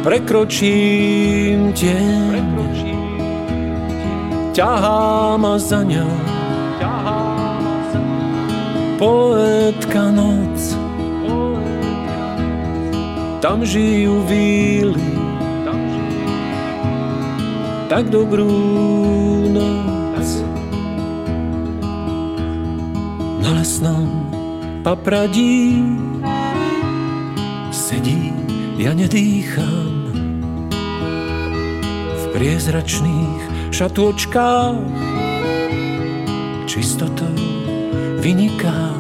prekročím deň, ťahá ma za ňou. Poetka noc, tam žijú víly, tak dobrú noc. Na lesnom papradí sedí, ja nedýcham priezračných šatôčkách čistotou vyniká.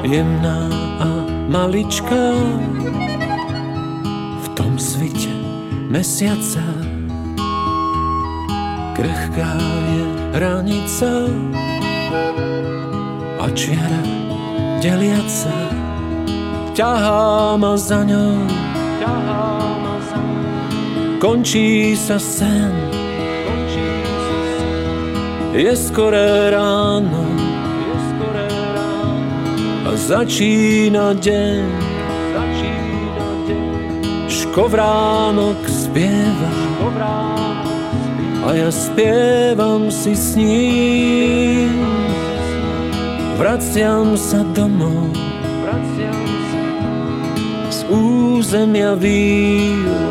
Jemná a maličká. V tom svite mesiaca krehká je hranica a čiara deliaca ťahá ma za ňou končí sa sen. Je skoré ráno a začína deň. Škovránok spieva a ja spievam si s ním. Vraciam sa domov z územia víl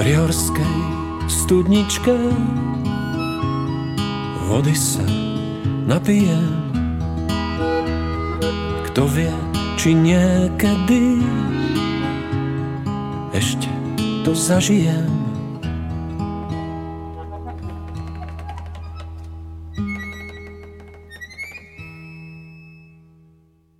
pri horskej studničke vody sa napijem. Kto vie, či niekedy ešte to zažijem.